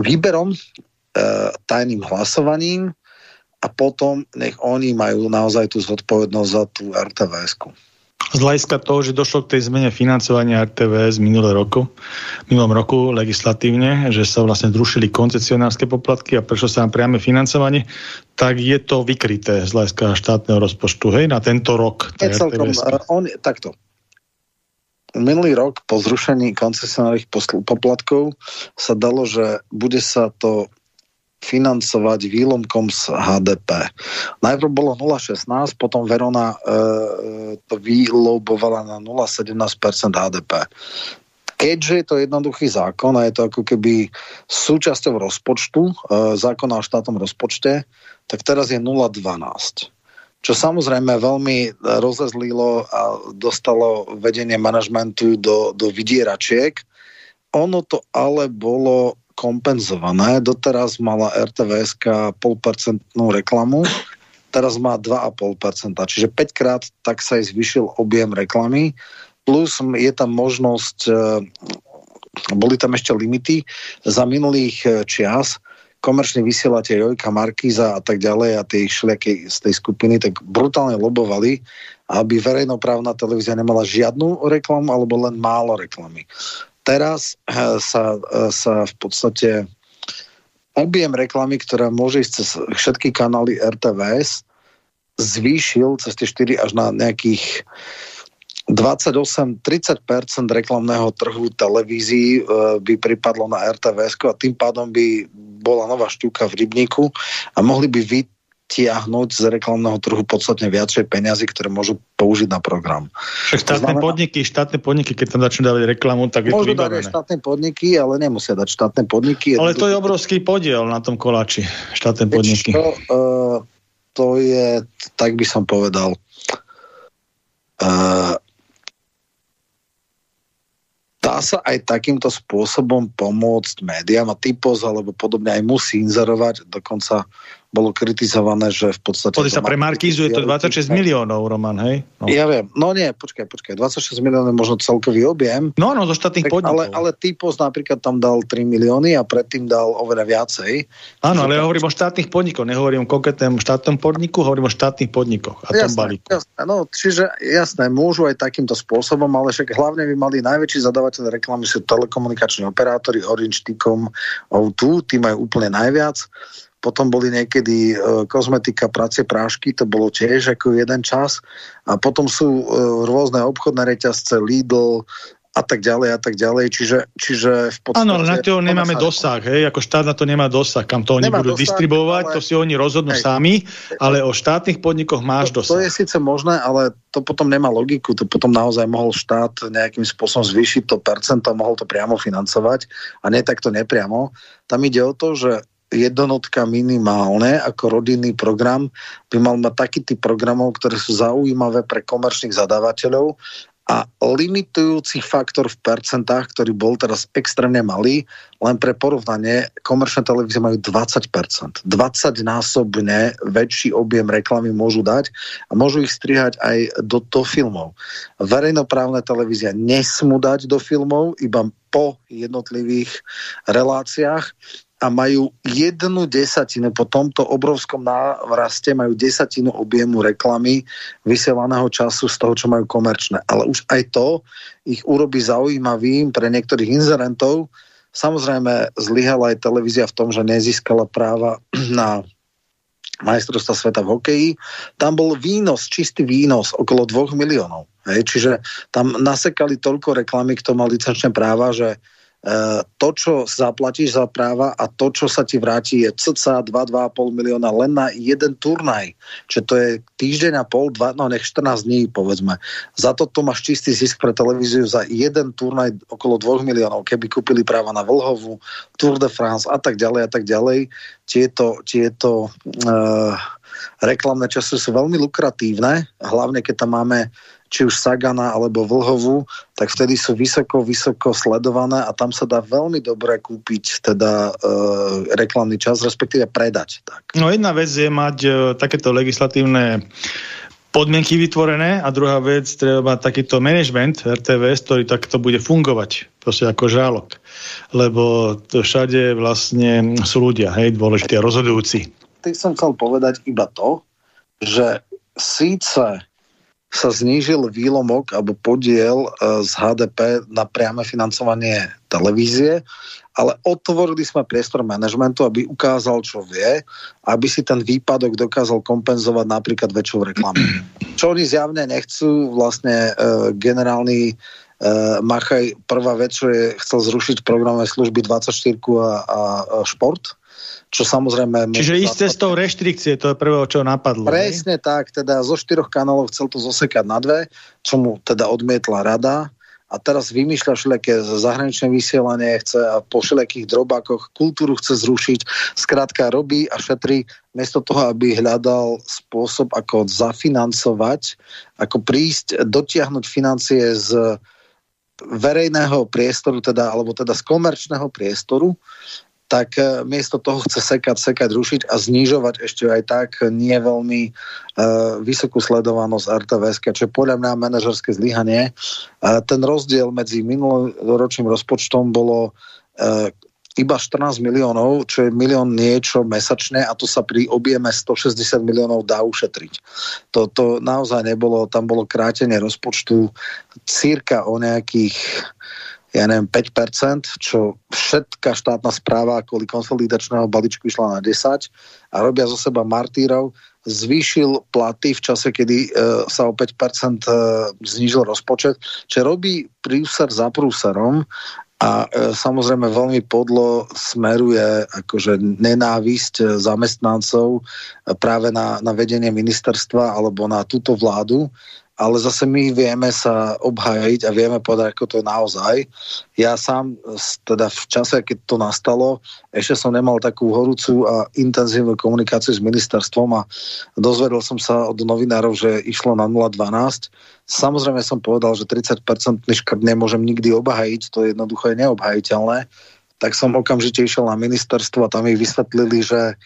výberom, uh, tajným hlasovaním a potom nech oni majú naozaj tú zodpovednosť za tú RTVS-ku z hľadiska toho, že došlo k tej zmene financovania RTVS minulé roku, minulom roku legislatívne, že sa vlastne zrušili koncesionárske poplatky a prečo sa nám priame financovanie, tak je to vykryté z hľadiska štátneho rozpočtu, hej, na tento rok. Je celkom, on, takto. Minulý rok po zrušení koncesionárnych poplatkov sa dalo, že bude sa to financovať výlomkom z HDP. Najprv bolo 0,16, potom Verona e, to vylobovala na 0,17% HDP. Keďže je to jednoduchý zákon a je to ako keby súčasťou rozpočtu, e, zákona o štátnom rozpočte, tak teraz je 0,12 čo samozrejme veľmi rozezlilo a dostalo vedenie manažmentu do, do vydieračiek. Ono to ale bolo kompenzované. Doteraz mala RTVS 0,5% reklamu, teraz má 2,5%, čiže 5 krát tak sa aj zvyšil objem reklamy, plus je tam možnosť, e, boli tam ešte limity za minulých e, čias, komerčne vysielate Jojka Markíza a tak ďalej a tie všelijaké z tej skupiny, tak brutálne lobovali, aby verejnoprávna televízia nemala žiadnu reklamu alebo len málo reklamy. Teraz eh, sa, eh, sa v podstate objem reklamy, ktorá môže ísť cez všetky kanály RTVS, zvýšil cez tie 4 až na nejakých 28-30% reklamného trhu televízií e, by pripadlo na RTVS a tým pádom by bola nová šťuka v rybníku a mohli by vytiahnuť z reklamného trhu podstatne viacej peniazy, ktoré môžu použiť na program. Však štátne znamená, podniky, štátne podniky, keď tam začnú dávať reklamu, tak je to dať štátne podniky, ale nemusia dať štátne podniky. Ale to je obrovský podiel na tom koláči, štátne podniky. Čo, uh, to je, tak by som povedal, uh, dá sa aj takýmto spôsobom pomôcť médiám a typos alebo podobne aj musí inzerovať, dokonca bolo kritizované, že v podstate... Pozri sa, pre Markízu je to 26 miliónov, Roman, hej? No. Ja viem, no nie, počkaj, počkaj, 26 miliónov je možno celkový objem. No, no, zo štátnych podnikov. Ale, ale Typos napríklad tam dal 3 milióny a predtým dal oveľa viacej. Áno, ale ja hovorím o štátnych podnikoch, nehovorím o konkrétnom štátnom podniku, hovorím o štátnych podnikoch a jasné, tom balíku. Jasné, no, čiže jasné, môžu aj takýmto spôsobom, ale však hlavne by mali najväčší zadávateľ reklamy sú telekomunikační operátori Orange, Ticom, O2, tí majú úplne najviac potom boli niekedy e, kozmetika, práce, prášky, to bolo tiež ako jeden čas. A potom sú e, rôzne obchodné reťazce, Lidl, a tak ďalej a tak ďalej, čiže, čiže v podstate... Áno, ale na to nemáme dosah, hej, ako štát na to nemá dosah, kam to oni nemá budú dosah, distribuovať, ale... to si oni rozhodnú hej. sami, ale o štátnych podnikoch máš to, dosah. To je síce možné, ale to potom nemá logiku, to potom naozaj mohol štát nejakým spôsobom zvýšiť to percento, mohol to priamo financovať a nie takto nepriamo. Tam ide o to, že jednotka minimálne ako rodinný program by mal mať taký typ programov, ktoré sú zaujímavé pre komerčných zadávateľov a limitujúci faktor v percentách, ktorý bol teraz extrémne malý, len pre porovnanie, komerčné televízie majú 20%. 20 násobne väčší objem reklamy môžu dať a môžu ich strihať aj do, do filmov. Verejnoprávne televízia nesmú dať do filmov, iba po jednotlivých reláciách a majú jednu desatinu, po tomto obrovskom návraste majú desatinu objemu reklamy vysielaného času z toho, čo majú komerčné. Ale už aj to ich urobí zaujímavým pre niektorých inzerentov. Samozrejme, zlyhala aj televízia v tom, že nezískala práva [clears throat] na majstrovstva sveta v hokeji. Tam bol výnos, čistý výnos okolo 2 miliónov. Hej, čiže tam nasekali toľko reklamy, kto mal licenčné práva, že to, čo zaplatíš za práva a to, čo sa ti vráti, je cca 2-2,5 milióna len na jeden turnaj. Čiže to je týždeň a pol, dva, no nech 14 dní, povedzme. Za to máš čistý zisk pre televíziu za jeden turnaj okolo 2 miliónov. Keby kúpili práva na Vlhovu, Tour de France a tak ďalej a tak ďalej, tieto, tieto uh, reklamné časy sú veľmi lukratívne, hlavne keď tam máme či už Sagana alebo Vlhovu, tak vtedy sú vysoko, vysoko sledované a tam sa dá veľmi dobre kúpiť teda e, reklamný čas, respektíve predať. Tak. No jedna vec je mať e, takéto legislatívne podmienky vytvorené a druhá vec, treba mať takýto management RTVS, ktorý takto bude fungovať, proste ako žálok. Lebo to všade vlastne sú ľudia, hej, dôležití a rozhodujúci. Ty som chcel povedať iba to, že síce sa znížil výlomok alebo podiel e, z HDP na priame financovanie televízie, ale otvorili sme priestor manažmentu, aby ukázal, čo vie, aby si ten výpadok dokázal kompenzovať napríklad väčšou reklamu. [clears throat] Čo oni zjavne nechcú, vlastne e, generálny Uh, Machaj, prvá vec, čo je, chcel zrušiť programové služby 24 a, a, a šport, čo samozrejme... Čiže ísť cestou reštrikcie, to je prvé, čo napadlo. Presne ne? tak, teda zo štyroch kanálov chcel to zosekať na dve, čo mu teda odmietla rada a teraz vymýšľa všelijaké zahraničné vysielanie, chce a po všelijakých drobákoch kultúru chce zrušiť, skrátka robí a šetrí miesto toho, aby hľadal spôsob, ako zafinancovať, ako prísť, dotiahnuť financie z verejného priestoru, teda, alebo teda z komerčného priestoru tak e, miesto toho chce sekať, sekať, rušiť a znižovať ešte aj tak nie veľmi uh, vysokú sledovanosť RTVS, čo je podľa mňa manažerské zlyhanie. Uh, ten rozdiel medzi minuloročným rozpočtom bolo uh, iba 14 miliónov, čo je milión niečo mesačne a to sa pri objeme 160 miliónov dá ušetriť. To, to naozaj nebolo, tam bolo krátenie rozpočtu círka o nejakých ja neviem, 5%, čo všetká štátna správa kvôli konsolidačného balíčku išla na 10 a robia zo seba martírov, zvýšil platy v čase, kedy e, sa o 5% e, znížil rozpočet, čo robí prúser za prúserom a e, samozrejme veľmi podlo smeruje akože nenávisť zamestnancov práve na, na vedenie ministerstva alebo na túto vládu ale zase my vieme sa obhájiť a vieme povedať, ako to je naozaj. Ja sám, teda v čase, keď to nastalo, ešte som nemal takú horúcu a intenzívnu komunikáciu s ministerstvom a dozvedel som sa od novinárov, že išlo na 0,12. Samozrejme som povedal, že 30% škrt nemôžem nikdy obhájiť, to jednoducho je neobhajiteľné tak som okamžite išiel na ministerstvo a tam mi vysvetlili, že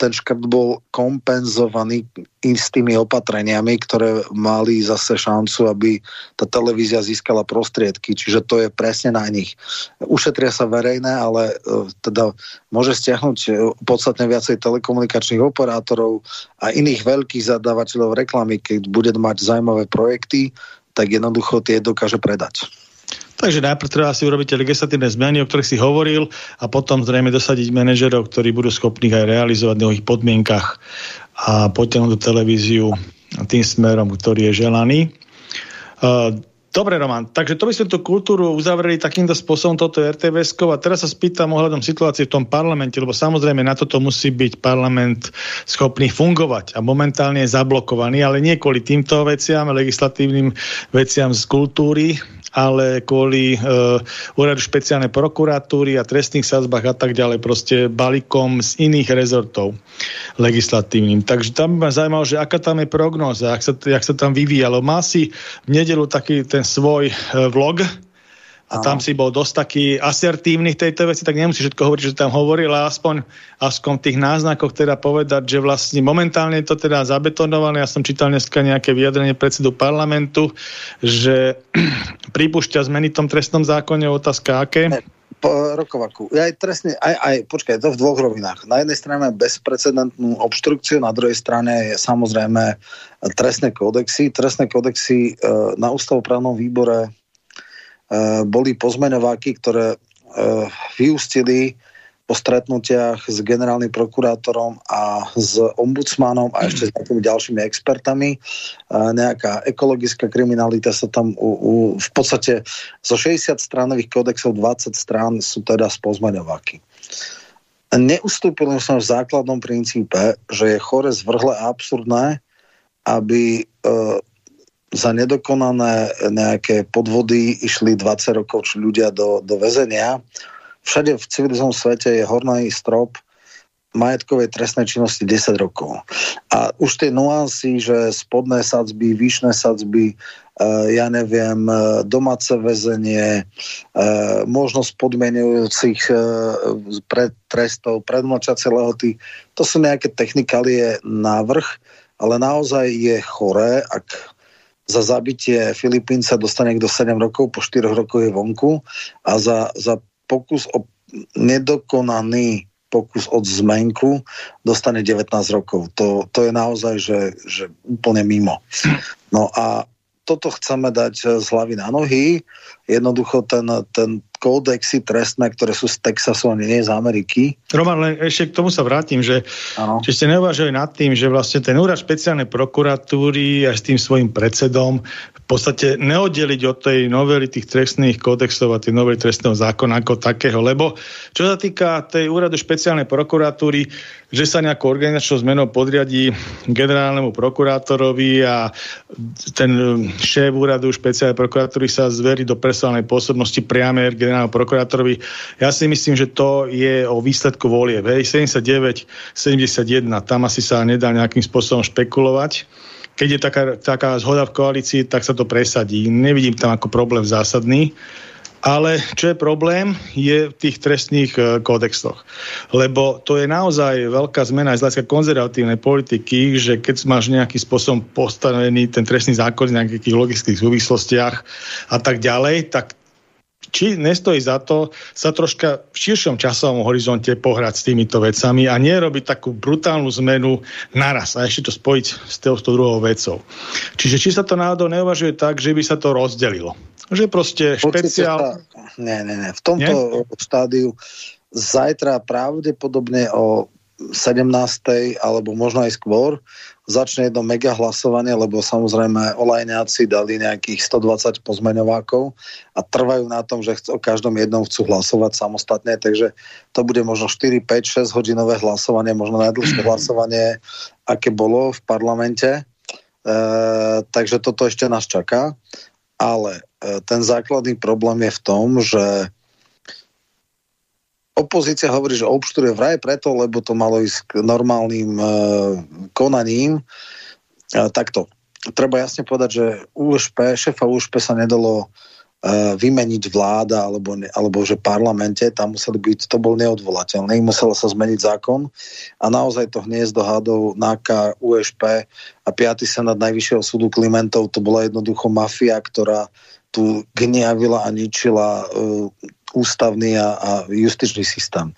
ten škrt bol kompenzovaný istými opatreniami, ktoré mali zase šancu, aby tá televízia získala prostriedky. Čiže to je presne na nich. Ušetria sa verejné, ale uh, teda môže stiahnuť e, podstatne viacej telekomunikačných operátorov a iných veľkých zadávateľov reklamy, keď bude mať zaujímavé projekty, tak jednoducho tie dokáže predať. Takže najprv treba si urobiť legislatívne zmeny, o ktorých si hovoril a potom zrejme dosadiť manažerov, ktorí budú schopní aj realizovať v nových podmienkach a potiahnuť televíziu tým smerom, ktorý je želaný. Dobre, Roman, takže to by sme tú kultúru uzavreli takýmto spôsobom, toto rtvs a teraz sa spýtam ohľadom situácie v tom parlamente, lebo samozrejme na toto musí byť parlament schopný fungovať a momentálne je zablokovaný, ale nie kvôli týmto veciam, legislatívnym veciam z kultúry, ale kvôli uh, úradu špeciálnej prokuratúry a trestných sazbách a tak ďalej, proste balíkom z iných rezortov legislatívnym. Takže tam by ma zaujímalo, že aká tam je prognoza, jak sa, jak sa tam vyvíjalo. Má si v nedelu taký ten svoj uh, vlog, a tam si bol dosť taký asertívny v tejto veci, tak nemusíš všetko hovoriť, že tam hovoril, ale aspoň, aspoň v tých náznakoch teda povedať, že vlastne momentálne je to teda zabetonované. Ja som čítal dneska nejaké vyjadrenie predsedu parlamentu, že [clears throat] pripúšťa zmeny v tom trestnom zákone, otázka aké? Po Rokovaku. Aj trestný, aj, aj, počkaj, to v dvoch rovinách. Na jednej strane bezprecedentnú obštrukciu, na druhej strane je samozrejme trestné kódexy. Trestné kódexy e, na ústavoprávnom výbore Eh, boli pozmeňováky, ktoré eh, vyústili po stretnutiach s generálnym prokurátorom a s ombudsmanom a ešte s nejakými ďalšími expertami. Eh, nejaká ekologická kriminalita sa tam u, u, v podstate zo 60 stránových kódexov 20 strán sú teda z pozmeňováky. Neustúpili som v základnom princípe, že je chore zvrhle a absurdné, aby za nedokonané nejaké podvody išli 20 rokov ľudia do, do väzenia. Všade v civilizovanom svete je horný strop majetkovej trestnej činnosti 10 rokov. A už tie nuancy, že spodné sadzby, výšne sadzby, uh, ja neviem, uh, domáce väzenie, uh, možnosť podmenujúcich pred trestov, predmlčacie lehoty, to sú nejaké technikálie návrh, ale naozaj je choré, ak za zabitie Filipínca dostane do 7 rokov, po 4 rokoch je vonku a za, za pokus o nedokonaný pokus od zmenku dostane 19 rokov. To, to je naozaj, že, že úplne mimo. No a toto chceme dať z hlavy na nohy. Jednoducho ten, ten kódexy trestné, ktoré sú z Texasu a nie z Ameriky. Roman, len ešte k tomu sa vrátim, že, že ste neuvažili nad tým, že vlastne ten úrad špeciálnej prokuratúry aj s tým svojim predsedom v podstate neoddeliť od tej novely tých trestných kódexov a tej novely trestného zákona ako takého, lebo čo sa týka tej úradu špeciálnej prokuratúry, že sa nejakou organizačnou zmenou podriadí generálnemu prokurátorovi a ten šéf úradu špeciálnej prokuratúry sa zverí do personálnej pôsobnosti priame generálneho prokurátorovi. Ja si myslím, že to je o výsledku volie. Hej, 79, 71, tam asi sa nedá nejakým spôsobom špekulovať. Keď je taká, taká zhoda v koalícii, tak sa to presadí. Nevidím tam ako problém zásadný. Ale čo je problém, je v tých trestných e, kódexoch. Lebo to je naozaj veľká zmena aj z hľadiska konzervatívnej politiky, že keď máš nejakým spôsobom postavený ten trestný zákon v nejakých logických súvislostiach a tak ďalej, tak či nestojí za to sa troška v širšom časovom horizonte pohrať s týmito vecami a nerobiť takú brutálnu zmenu naraz a ešte to spojiť s tou druhou vecou. Čiže či sa to náhodou neuvažuje tak, že by sa to rozdelilo. Že proste špeciál... Nie, nie, nie. V tomto nie? štádiu zajtra pravdepodobne o 17. alebo možno aj skôr začne jedno mega hlasovanie, lebo samozrejme olajňáci dali nejakých 120 pozmeňovákov a trvajú na tom, že o každom jednom chcú hlasovať samostatne, takže to bude možno 4, 5, 6 hodinové hlasovanie, možno najdlhšie hlasovanie, aké bolo v parlamente. E, takže toto ešte nás čaká, ale e, ten základný problém je v tom, že opozícia hovorí, že obštruuje vraj preto, lebo to malo ísť k normálnym uh, konaním. Uh, takto. Treba jasne povedať, že USP, šefa USP sa nedalo uh, vymeniť vláda alebo, alebo že parlamente, tam museli byť, to bol neodvolateľný, muselo sa zmeniť zákon a naozaj to hniezdo hádov NAKA, USP a 5. senát Najvyššieho súdu Klimentov, to bola jednoducho mafia, ktorá tu gniavila a ničila uh, ústavný a, a justičný systém.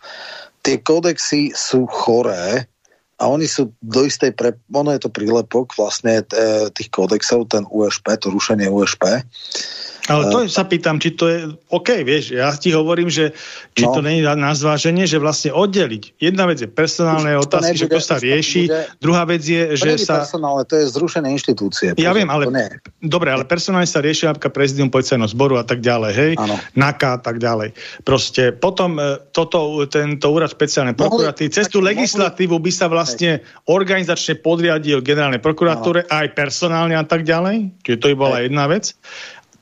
Tie kódexy sú choré a oni sú do istej pre... Ono je to prílepok vlastne e, tých kódexov, ten USP, to rušenie USP. Ale to sa pýtam, či to je OK, vieš, ja ti hovorím, že či no. to není na zváženie, že vlastne oddeliť. Jedna vec je personálne Už otázky, nebude, že to sa rieši, bude, druhá vec je, že sa... personálne, to je zrušené inštitúcie. Ja viem, ale... Dobre, ale personálne sa rieši napríklad prezidium policajného zboru a tak ďalej, hej? Ano. NAKA a tak ďalej. Proste potom e, toto, tento úrad špeciálnej prokuratúry, cez tú legislatívu by sa vlastne organizačne podriadil generálnej prokuratúre aj personálne a tak ďalej. Čiže to by bola jedna vec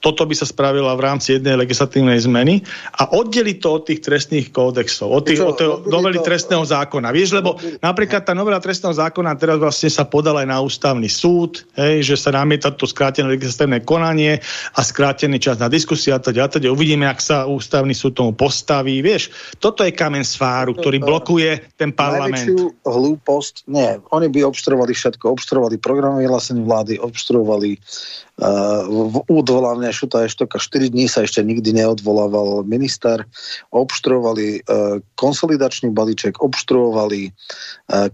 toto by sa spravilo v rámci jednej legislatívnej zmeny a oddeliť to od tých trestných kódexov, od, tých, od tej novely to... trestného zákona. Vieš, lebo napríklad tá novela trestného zákona teraz vlastne sa podala aj na ústavný súd, hej, že sa namieta to skrátené legislatívne konanie a skrátený čas na diskusiu a teda, teda uvidíme, ak sa ústavný súd tomu postaví. Vieš, toto je kamen sváru, ktorý blokuje ten parlament. Najväčšiu hlúposť, nie, oni by obštrovali všetko, obštrovali programy vyhlásení vlády, obštrovali v Šuta Eštoka 4 dní sa ešte nikdy neodvolával minister. Obštruovali e, konsolidačný balíček, obštruovali e,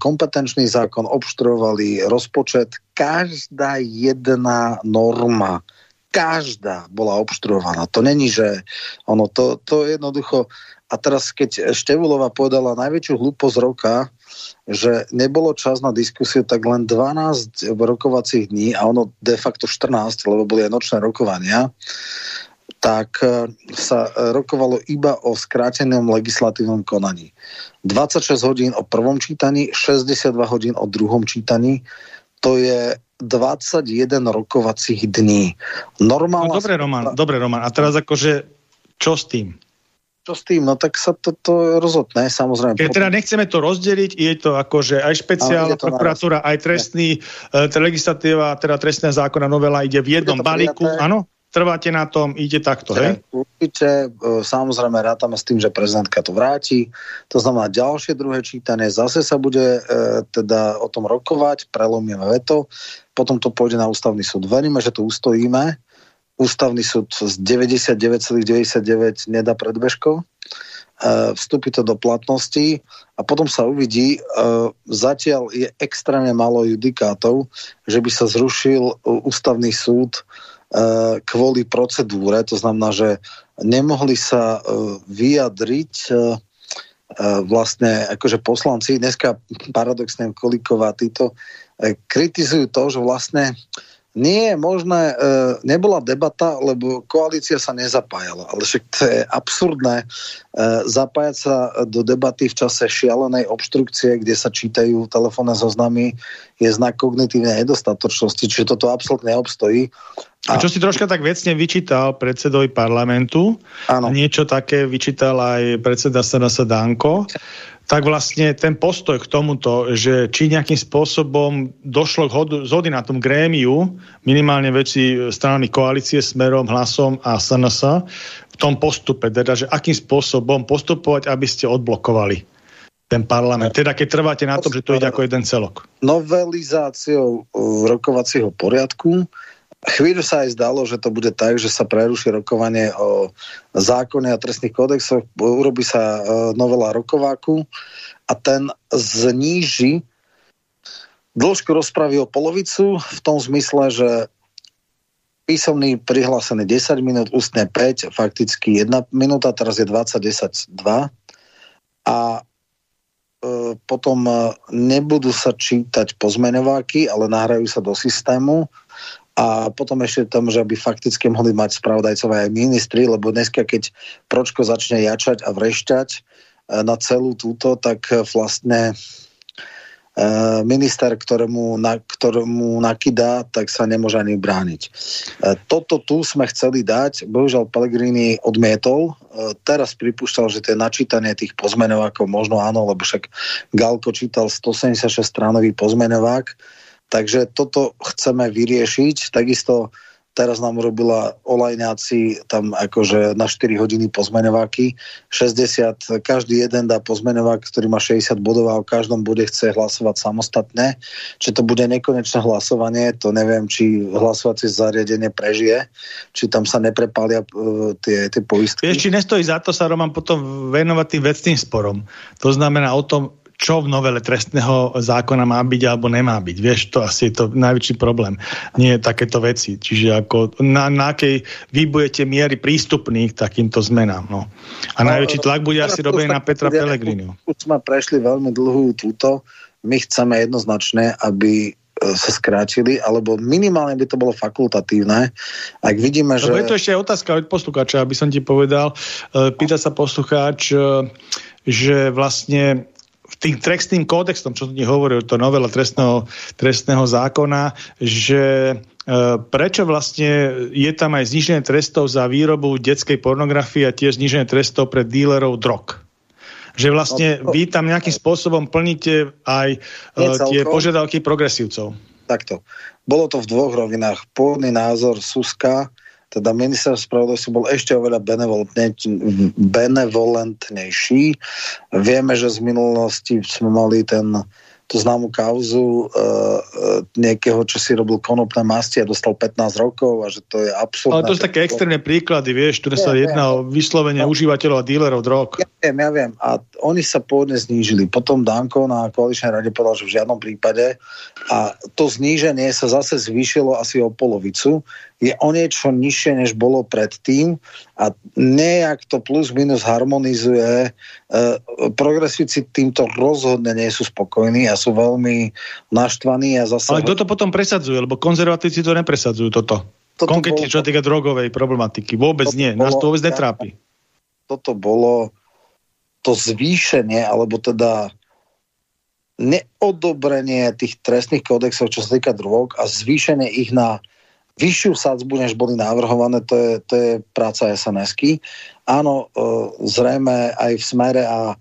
kompetenčný zákon, obštruovali rozpočet. Každá jedna norma každá bola obštruovaná. To není, že ono, to, to jednoducho... A teraz, keď Števulova povedala najväčšiu hlúposť roka, že nebolo čas na diskusiu, tak len 12 rokovacích dní a ono de facto 14, lebo boli aj nočné rokovania, tak e, sa rokovalo iba o skrátenom legislatívnom konaní. 26 hodín o prvom čítaní, 62 hodín o druhom čítaní, to je 21 rokovacích dní. Normálna... No, dobre, Roman, dobre, Roman. A teraz akože, čo s tým? Čo s tým? No tak sa to, to rozhodne, samozrejme. Keď teda nechceme to rozdeliť, je to že aj špeciálna prokuratúra, aj trestný, e, legislatíva, teda trestná zákona novela ide v jednom balíku, áno? Trváte na tom, ide takto, hej? Určite, e, samozrejme rátame s tým, že prezidentka to vráti, to znamená ďalšie druhé čítanie, zase sa bude e, teda o tom rokovať, prelomíme veto, potom to pôjde na ústavný súd. Veríme, že to ustojíme, ústavný súd z 99,99 nedá predbežko, e, vstúpi to do platnosti a potom sa uvidí, e, zatiaľ je extrémne málo judikátov, že by sa zrušil ústavný súd e, kvôli procedúre, to znamená, že nemohli sa vyjadriť vlastne akože poslanci, dneska paradoxne Kolíková, títo kritizujú to, že vlastne nie je možné, e, nebola debata, lebo koalícia sa nezapájala. Ale však to je absurdné e, zapájať sa do debaty v čase šialenej obštrukcie, kde sa čítajú telefónne zoznamy, je znak kognitívnej nedostatočnosti, čiže toto absolútne neobstojí. A, čo si troška tak vecne vyčítal predsedovi parlamentu, Áno. niečo také vyčítal aj predseda SNS Danko, tak vlastne ten postoj k tomuto, že či nejakým spôsobom došlo k zhody na tom grémiu, minimálne veci stranami koalície smerom, hlasom a SNS, v tom postupe, teda, že akým spôsobom postupovať, aby ste odblokovali ten parlament. Teda keď trváte na tom, že to ide ako jeden celok. Novelizáciou rokovacieho poriadku Chvíľu sa aj zdalo, že to bude tak, že sa preruší rokovanie o zákone a trestných kódexoch, urobí sa e, novela rokováku a ten zníži dĺžku rozpravy o polovicu v tom zmysle, že písomný prihlásený 10 minút, ústne 5, fakticky 1 minúta, teraz je 20, 10, 2 a e, potom e, nebudú sa čítať pozmeňováky, ale nahrajú sa do systému a potom ešte tam, že by fakticky mohli mať spravodajcové aj ministri, lebo dneska, keď Pročko začne jačať a vrešťať e, na celú túto, tak e, vlastne e, minister, ktorému, na, ktorému nakydá, tak sa nemôže ani brániť. Toto tu sme chceli dať, bohužiaľ Pellegrini odmietol, teraz pripúšťal, že tie načítanie tých pozmeňovákov možno áno, lebo však Galko čítal 176 stránový pozmeňovák, Takže toto chceme vyriešiť. Takisto teraz nám urobila olajňáci tam akože na 4 hodiny pozmeňováky. 60, každý jeden dá pozmeňovák, ktorý má 60 bodov a o každom bude chce hlasovať samostatne. Či to bude nekonečné hlasovanie, to neviem, či hlasovacie zariadenie prežije, či tam sa neprepália uh, tie, tie poistky. Či nestojí za to sa Roman potom venovať tým vecným sporom. To znamená o tom, čo v novele trestného zákona má byť alebo nemá byť. Vieš, to asi je to najväčší problém. Nie takéto veci. Čiže ako na, na akej vy budete miery prístupní k takýmto zmenám. No. A no, najväčší tlak bude asi robený na Petra Pellegrinu. Už sme prešli veľmi dlhú túto. My chceme jednoznačne, aby e, sa skrátili, alebo minimálne by to bolo fakultatívne. Ak vidíme, že... Lebo je to ešte aj otázka od poslucháča, aby som ti povedal. E, pýta sa poslucháč, e, že vlastne tým trestným kódexom, čo tu hovoril, to novela trestného, trestného zákona, že e, prečo vlastne je tam aj zniženie trestov za výrobu detskej pornografie a tiež zniženie trestov pre dílerov drog? Že vlastne no, vy tam nejakým spôsobom plníte aj uh, tie požiadavky progresívcov. Takto. Bolo to v dvoch rovinách. Pôvodný názor Suska, teda minister spravodlivosti bol ešte oveľa benevolentnejší. Vieme, že z minulosti sme mali ten tú známu kauzu uh, niekoho, čo si robil konopné masti a dostal 15 rokov a že to je absolútne... Ale to sú také extrémne príklady, vieš, ktoré sa jedná o vyslovenie no. užívateľov a dílerov drog. Ja viem, ja viem. A oni sa pôvodne znížili. Potom Danko na koaličnej rade povedal, že v žiadnom prípade. A to zníženie sa zase zvýšilo asi o polovicu je o niečo nižšie, než bolo predtým a nejak to plus minus harmonizuje. E, progresíci týmto rozhodne nie sú spokojní a sú veľmi naštvaní. A zase... Ale kto to potom presadzuje? Lebo konzervatívci to nepresadzujú toto. toto Konkrétne, čo týka drogovej problematiky. Vôbec nie. Nás to vôbec netrápi. Toto bolo to zvýšenie, alebo teda neodobrenie tých trestných kódexov, čo sa týka drog a zvýšenie ich na vyššiu sadzbu, než boli navrhované, to je, to je práca SNS-ky. Áno, e, zrejme aj v smere a e,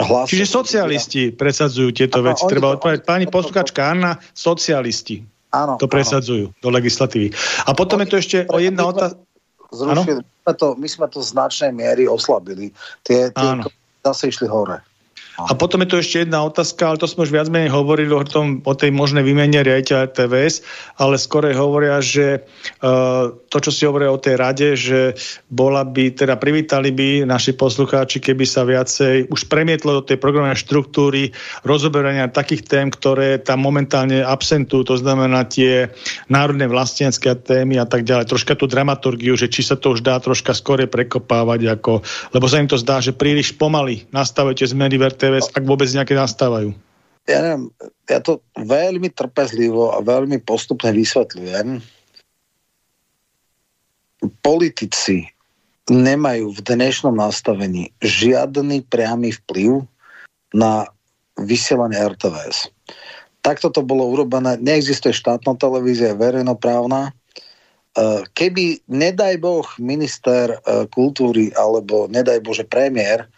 hlas... Čiže socialisti presadzujú tieto veci. Treba odpovedať. Pani posluchačka Anna, socialisti áno, to presadzujú áno. do legislatívy. A potom je to ešte o jedna otázka. Zrušili. My, to, my sme to v značnej miery oslabili. Tie, tie zase išli hore. A potom je tu ešte jedna otázka, ale to sme už viac menej hovorili o, tom, o tej možnej výmene riaditeľa TVS, ale skore hovoria, že uh, to, čo si hovoria o tej rade, že bola by, teda privítali by naši poslucháči, keby sa viacej už premietlo do tej programovej štruktúry rozoberania takých tém, ktoré tam momentálne absentujú, to znamená tie národné vlastenecké témy a tak ďalej. Troška tú dramaturgiu, že či sa to už dá troška skore prekopávať, ako, lebo sa im to zdá, že príliš pomaly nastavujete zmeny v TVS, ak vôbec nejaké nastávajú? Ja neviem, ja to veľmi trpezlivo a veľmi postupne vysvetľujem. Politici nemajú v dnešnom nastavení žiadny priamy vplyv na vysielanie RTVS. Takto to bolo urobené. Neexistuje štátna televízia, verejnoprávna. E, keby, nedaj Boh, minister e, kultúry alebo nedaj Bože premiér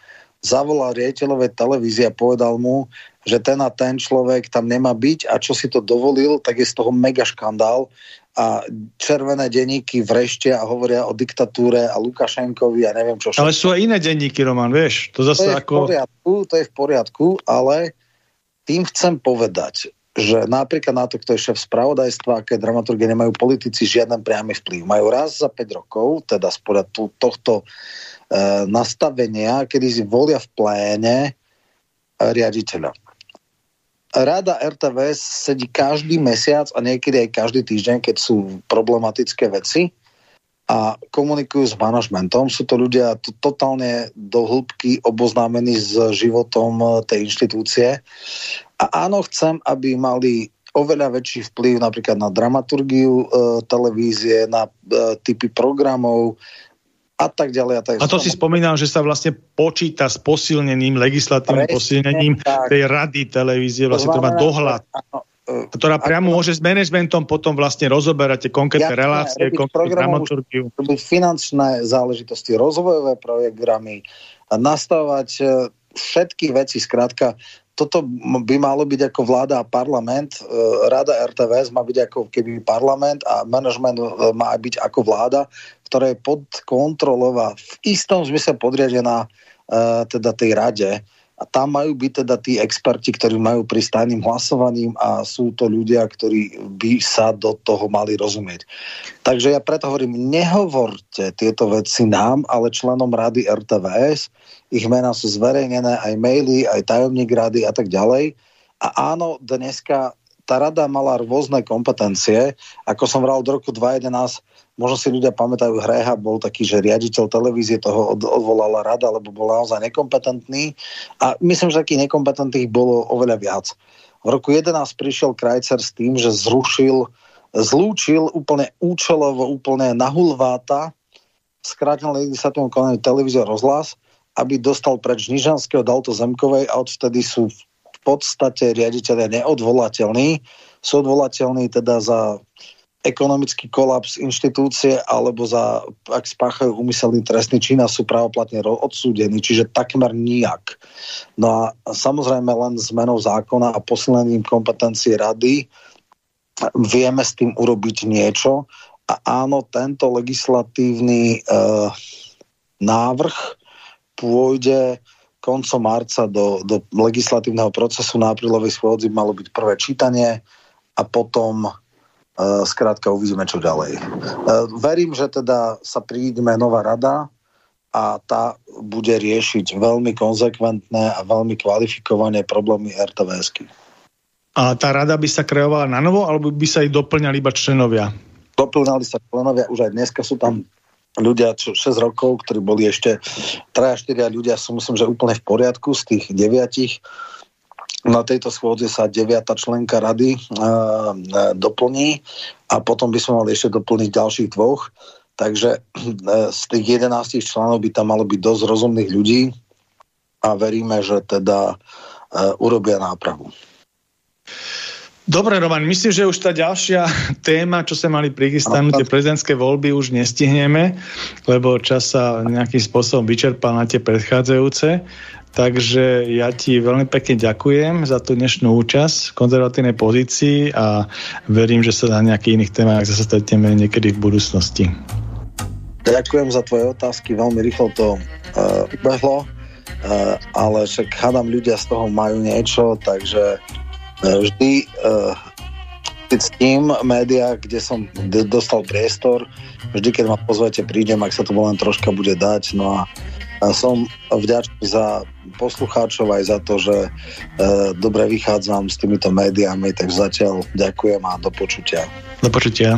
zavolal riaditeľové televízie a povedal mu, že ten a ten človek tam nemá byť a čo si to dovolil, tak je z toho mega škandál a červené denníky vreštia a hovoria o diktatúre a Lukašenkovi a neviem čo všetko. Ale sú aj iné denníky, Roman, vieš? To, zase to je ako... v poriadku, to je v poriadku, ale tým chcem povedať, že napríklad na to, kto je šéf spravodajstva, aké dramaturgie nemajú politici žiaden priamy vplyv. Majú raz za 5 rokov, teda spodľa tohto e, nastavenia, kedy si volia v pléne e, riaditeľa. Rada RTVS sedí každý mesiac a niekedy aj každý týždeň, keď sú problematické veci a komunikujú s manažmentom. Sú to ľudia totálne do hĺbky oboznámení s životom e, tej inštitúcie a áno, chcem, aby mali oveľa väčší vplyv napríklad na dramaturgiu e, televízie, na e, typy programov a tak ďalej. A, tak a to si spomínal, že sa vlastne počíta s posilnením, legislatívnym Presne, posilnením tak. tej rady televízie, vlastne to, má dohľad. Áno, e, ktorá priamo môže s manažmentom potom vlastne rozoberať tie konkrétne ja, relácie, konkrétne dramaturgiu. Finančné záležitosti, rozvojové programy, nastavovať e, všetky veci, skrátka toto by malo byť ako vláda a parlament. E, Rada RTVS má byť ako keby parlament a manažment e, má byť ako vláda, ktorá je pod kontrolou a v istom zmysle podriadená e, teda tej rade. A tam majú byť teda tí experti, ktorí majú pri stajným hlasovaním a sú to ľudia, ktorí by sa do toho mali rozumieť. Takže ja preto hovorím, nehovorte tieto veci nám, ale členom rady RTVS, ich mená sú zverejnené, aj maily, aj tajomník rady a tak ďalej. A áno, dneska tá rada mala rôzne kompetencie. Ako som vral do roku 2011, možno si ľudia pamätajú, Hreha bol taký, že riaditeľ televízie toho od, odvolala rada, lebo bol naozaj nekompetentný. A myslím, že takých nekompetentných bolo oveľa viac. V roku 11 prišiel Krajcer s tým, že zrušil, zlúčil úplne účelovo, úplne nahulváta, skrátil legislatívnu konanie televízie rozhlas aby dostal preč Nižanského, dal to Zemkovej a odvtedy sú v podstate riaditeľia neodvolateľní. Sú odvolateľní teda za ekonomický kolaps inštitúcie alebo za, ak spáchajú úmyselný trestný čin a sú právoplatne odsúdení, čiže takmer nijak. No a samozrejme len zmenou zákona a posilnením kompetencie rady vieme s tým urobiť niečo a áno, tento legislatívny e, návrh pôjde koncom marca do, do legislatívneho procesu na aprílovej schôdzi malo byť prvé čítanie a potom uh, skrátka uvidíme, čo ďalej. Uh, verím, že teda sa príjme nová rada a tá bude riešiť veľmi konzekventné a veľmi kvalifikované problémy RTVSky. A tá rada by sa kreovala na novo, alebo by sa jej doplňali iba členovia? Doplňali sa členovia, už aj dneska sú tam ľudia, čo 6 rokov, ktorí boli ešte 3-4 ľudia, som myslím, že úplne v poriadku z tých deviatich. Na tejto schôdze sa deviata členka rady uh, doplní a potom by sme mali ešte doplniť ďalších dvoch. Takže uh, z tých 11 členov by tam malo byť dosť rozumných ľudí a veríme, že teda uh, urobia nápravu. Dobre, Roman, myslím, že už tá ďalšia [laughs] téma, čo sa mali prichystanú, tie prezidentské voľby už nestihneme, lebo čas sa nejakým spôsobom vyčerpal na tie predchádzajúce. Takže ja ti veľmi pekne ďakujem za tú dnešnú účasť v konzervatívnej pozícii a verím, že sa na nejakých iných témach zase stretneme niekedy v budúcnosti. Ďakujem za tvoje otázky, veľmi rýchlo to uh, ubehlo, uh, ale však hádam ľudia z toho majú niečo, takže vždy s tým média, kde som dostal priestor, vždy, keď ma pozvete, prídem, ak sa to len troška bude dať. No a som vďačný za poslucháčov aj za to, že e, dobre vychádzam s týmito médiami, tak zatiaľ ďakujem a do počutia. Do počutia.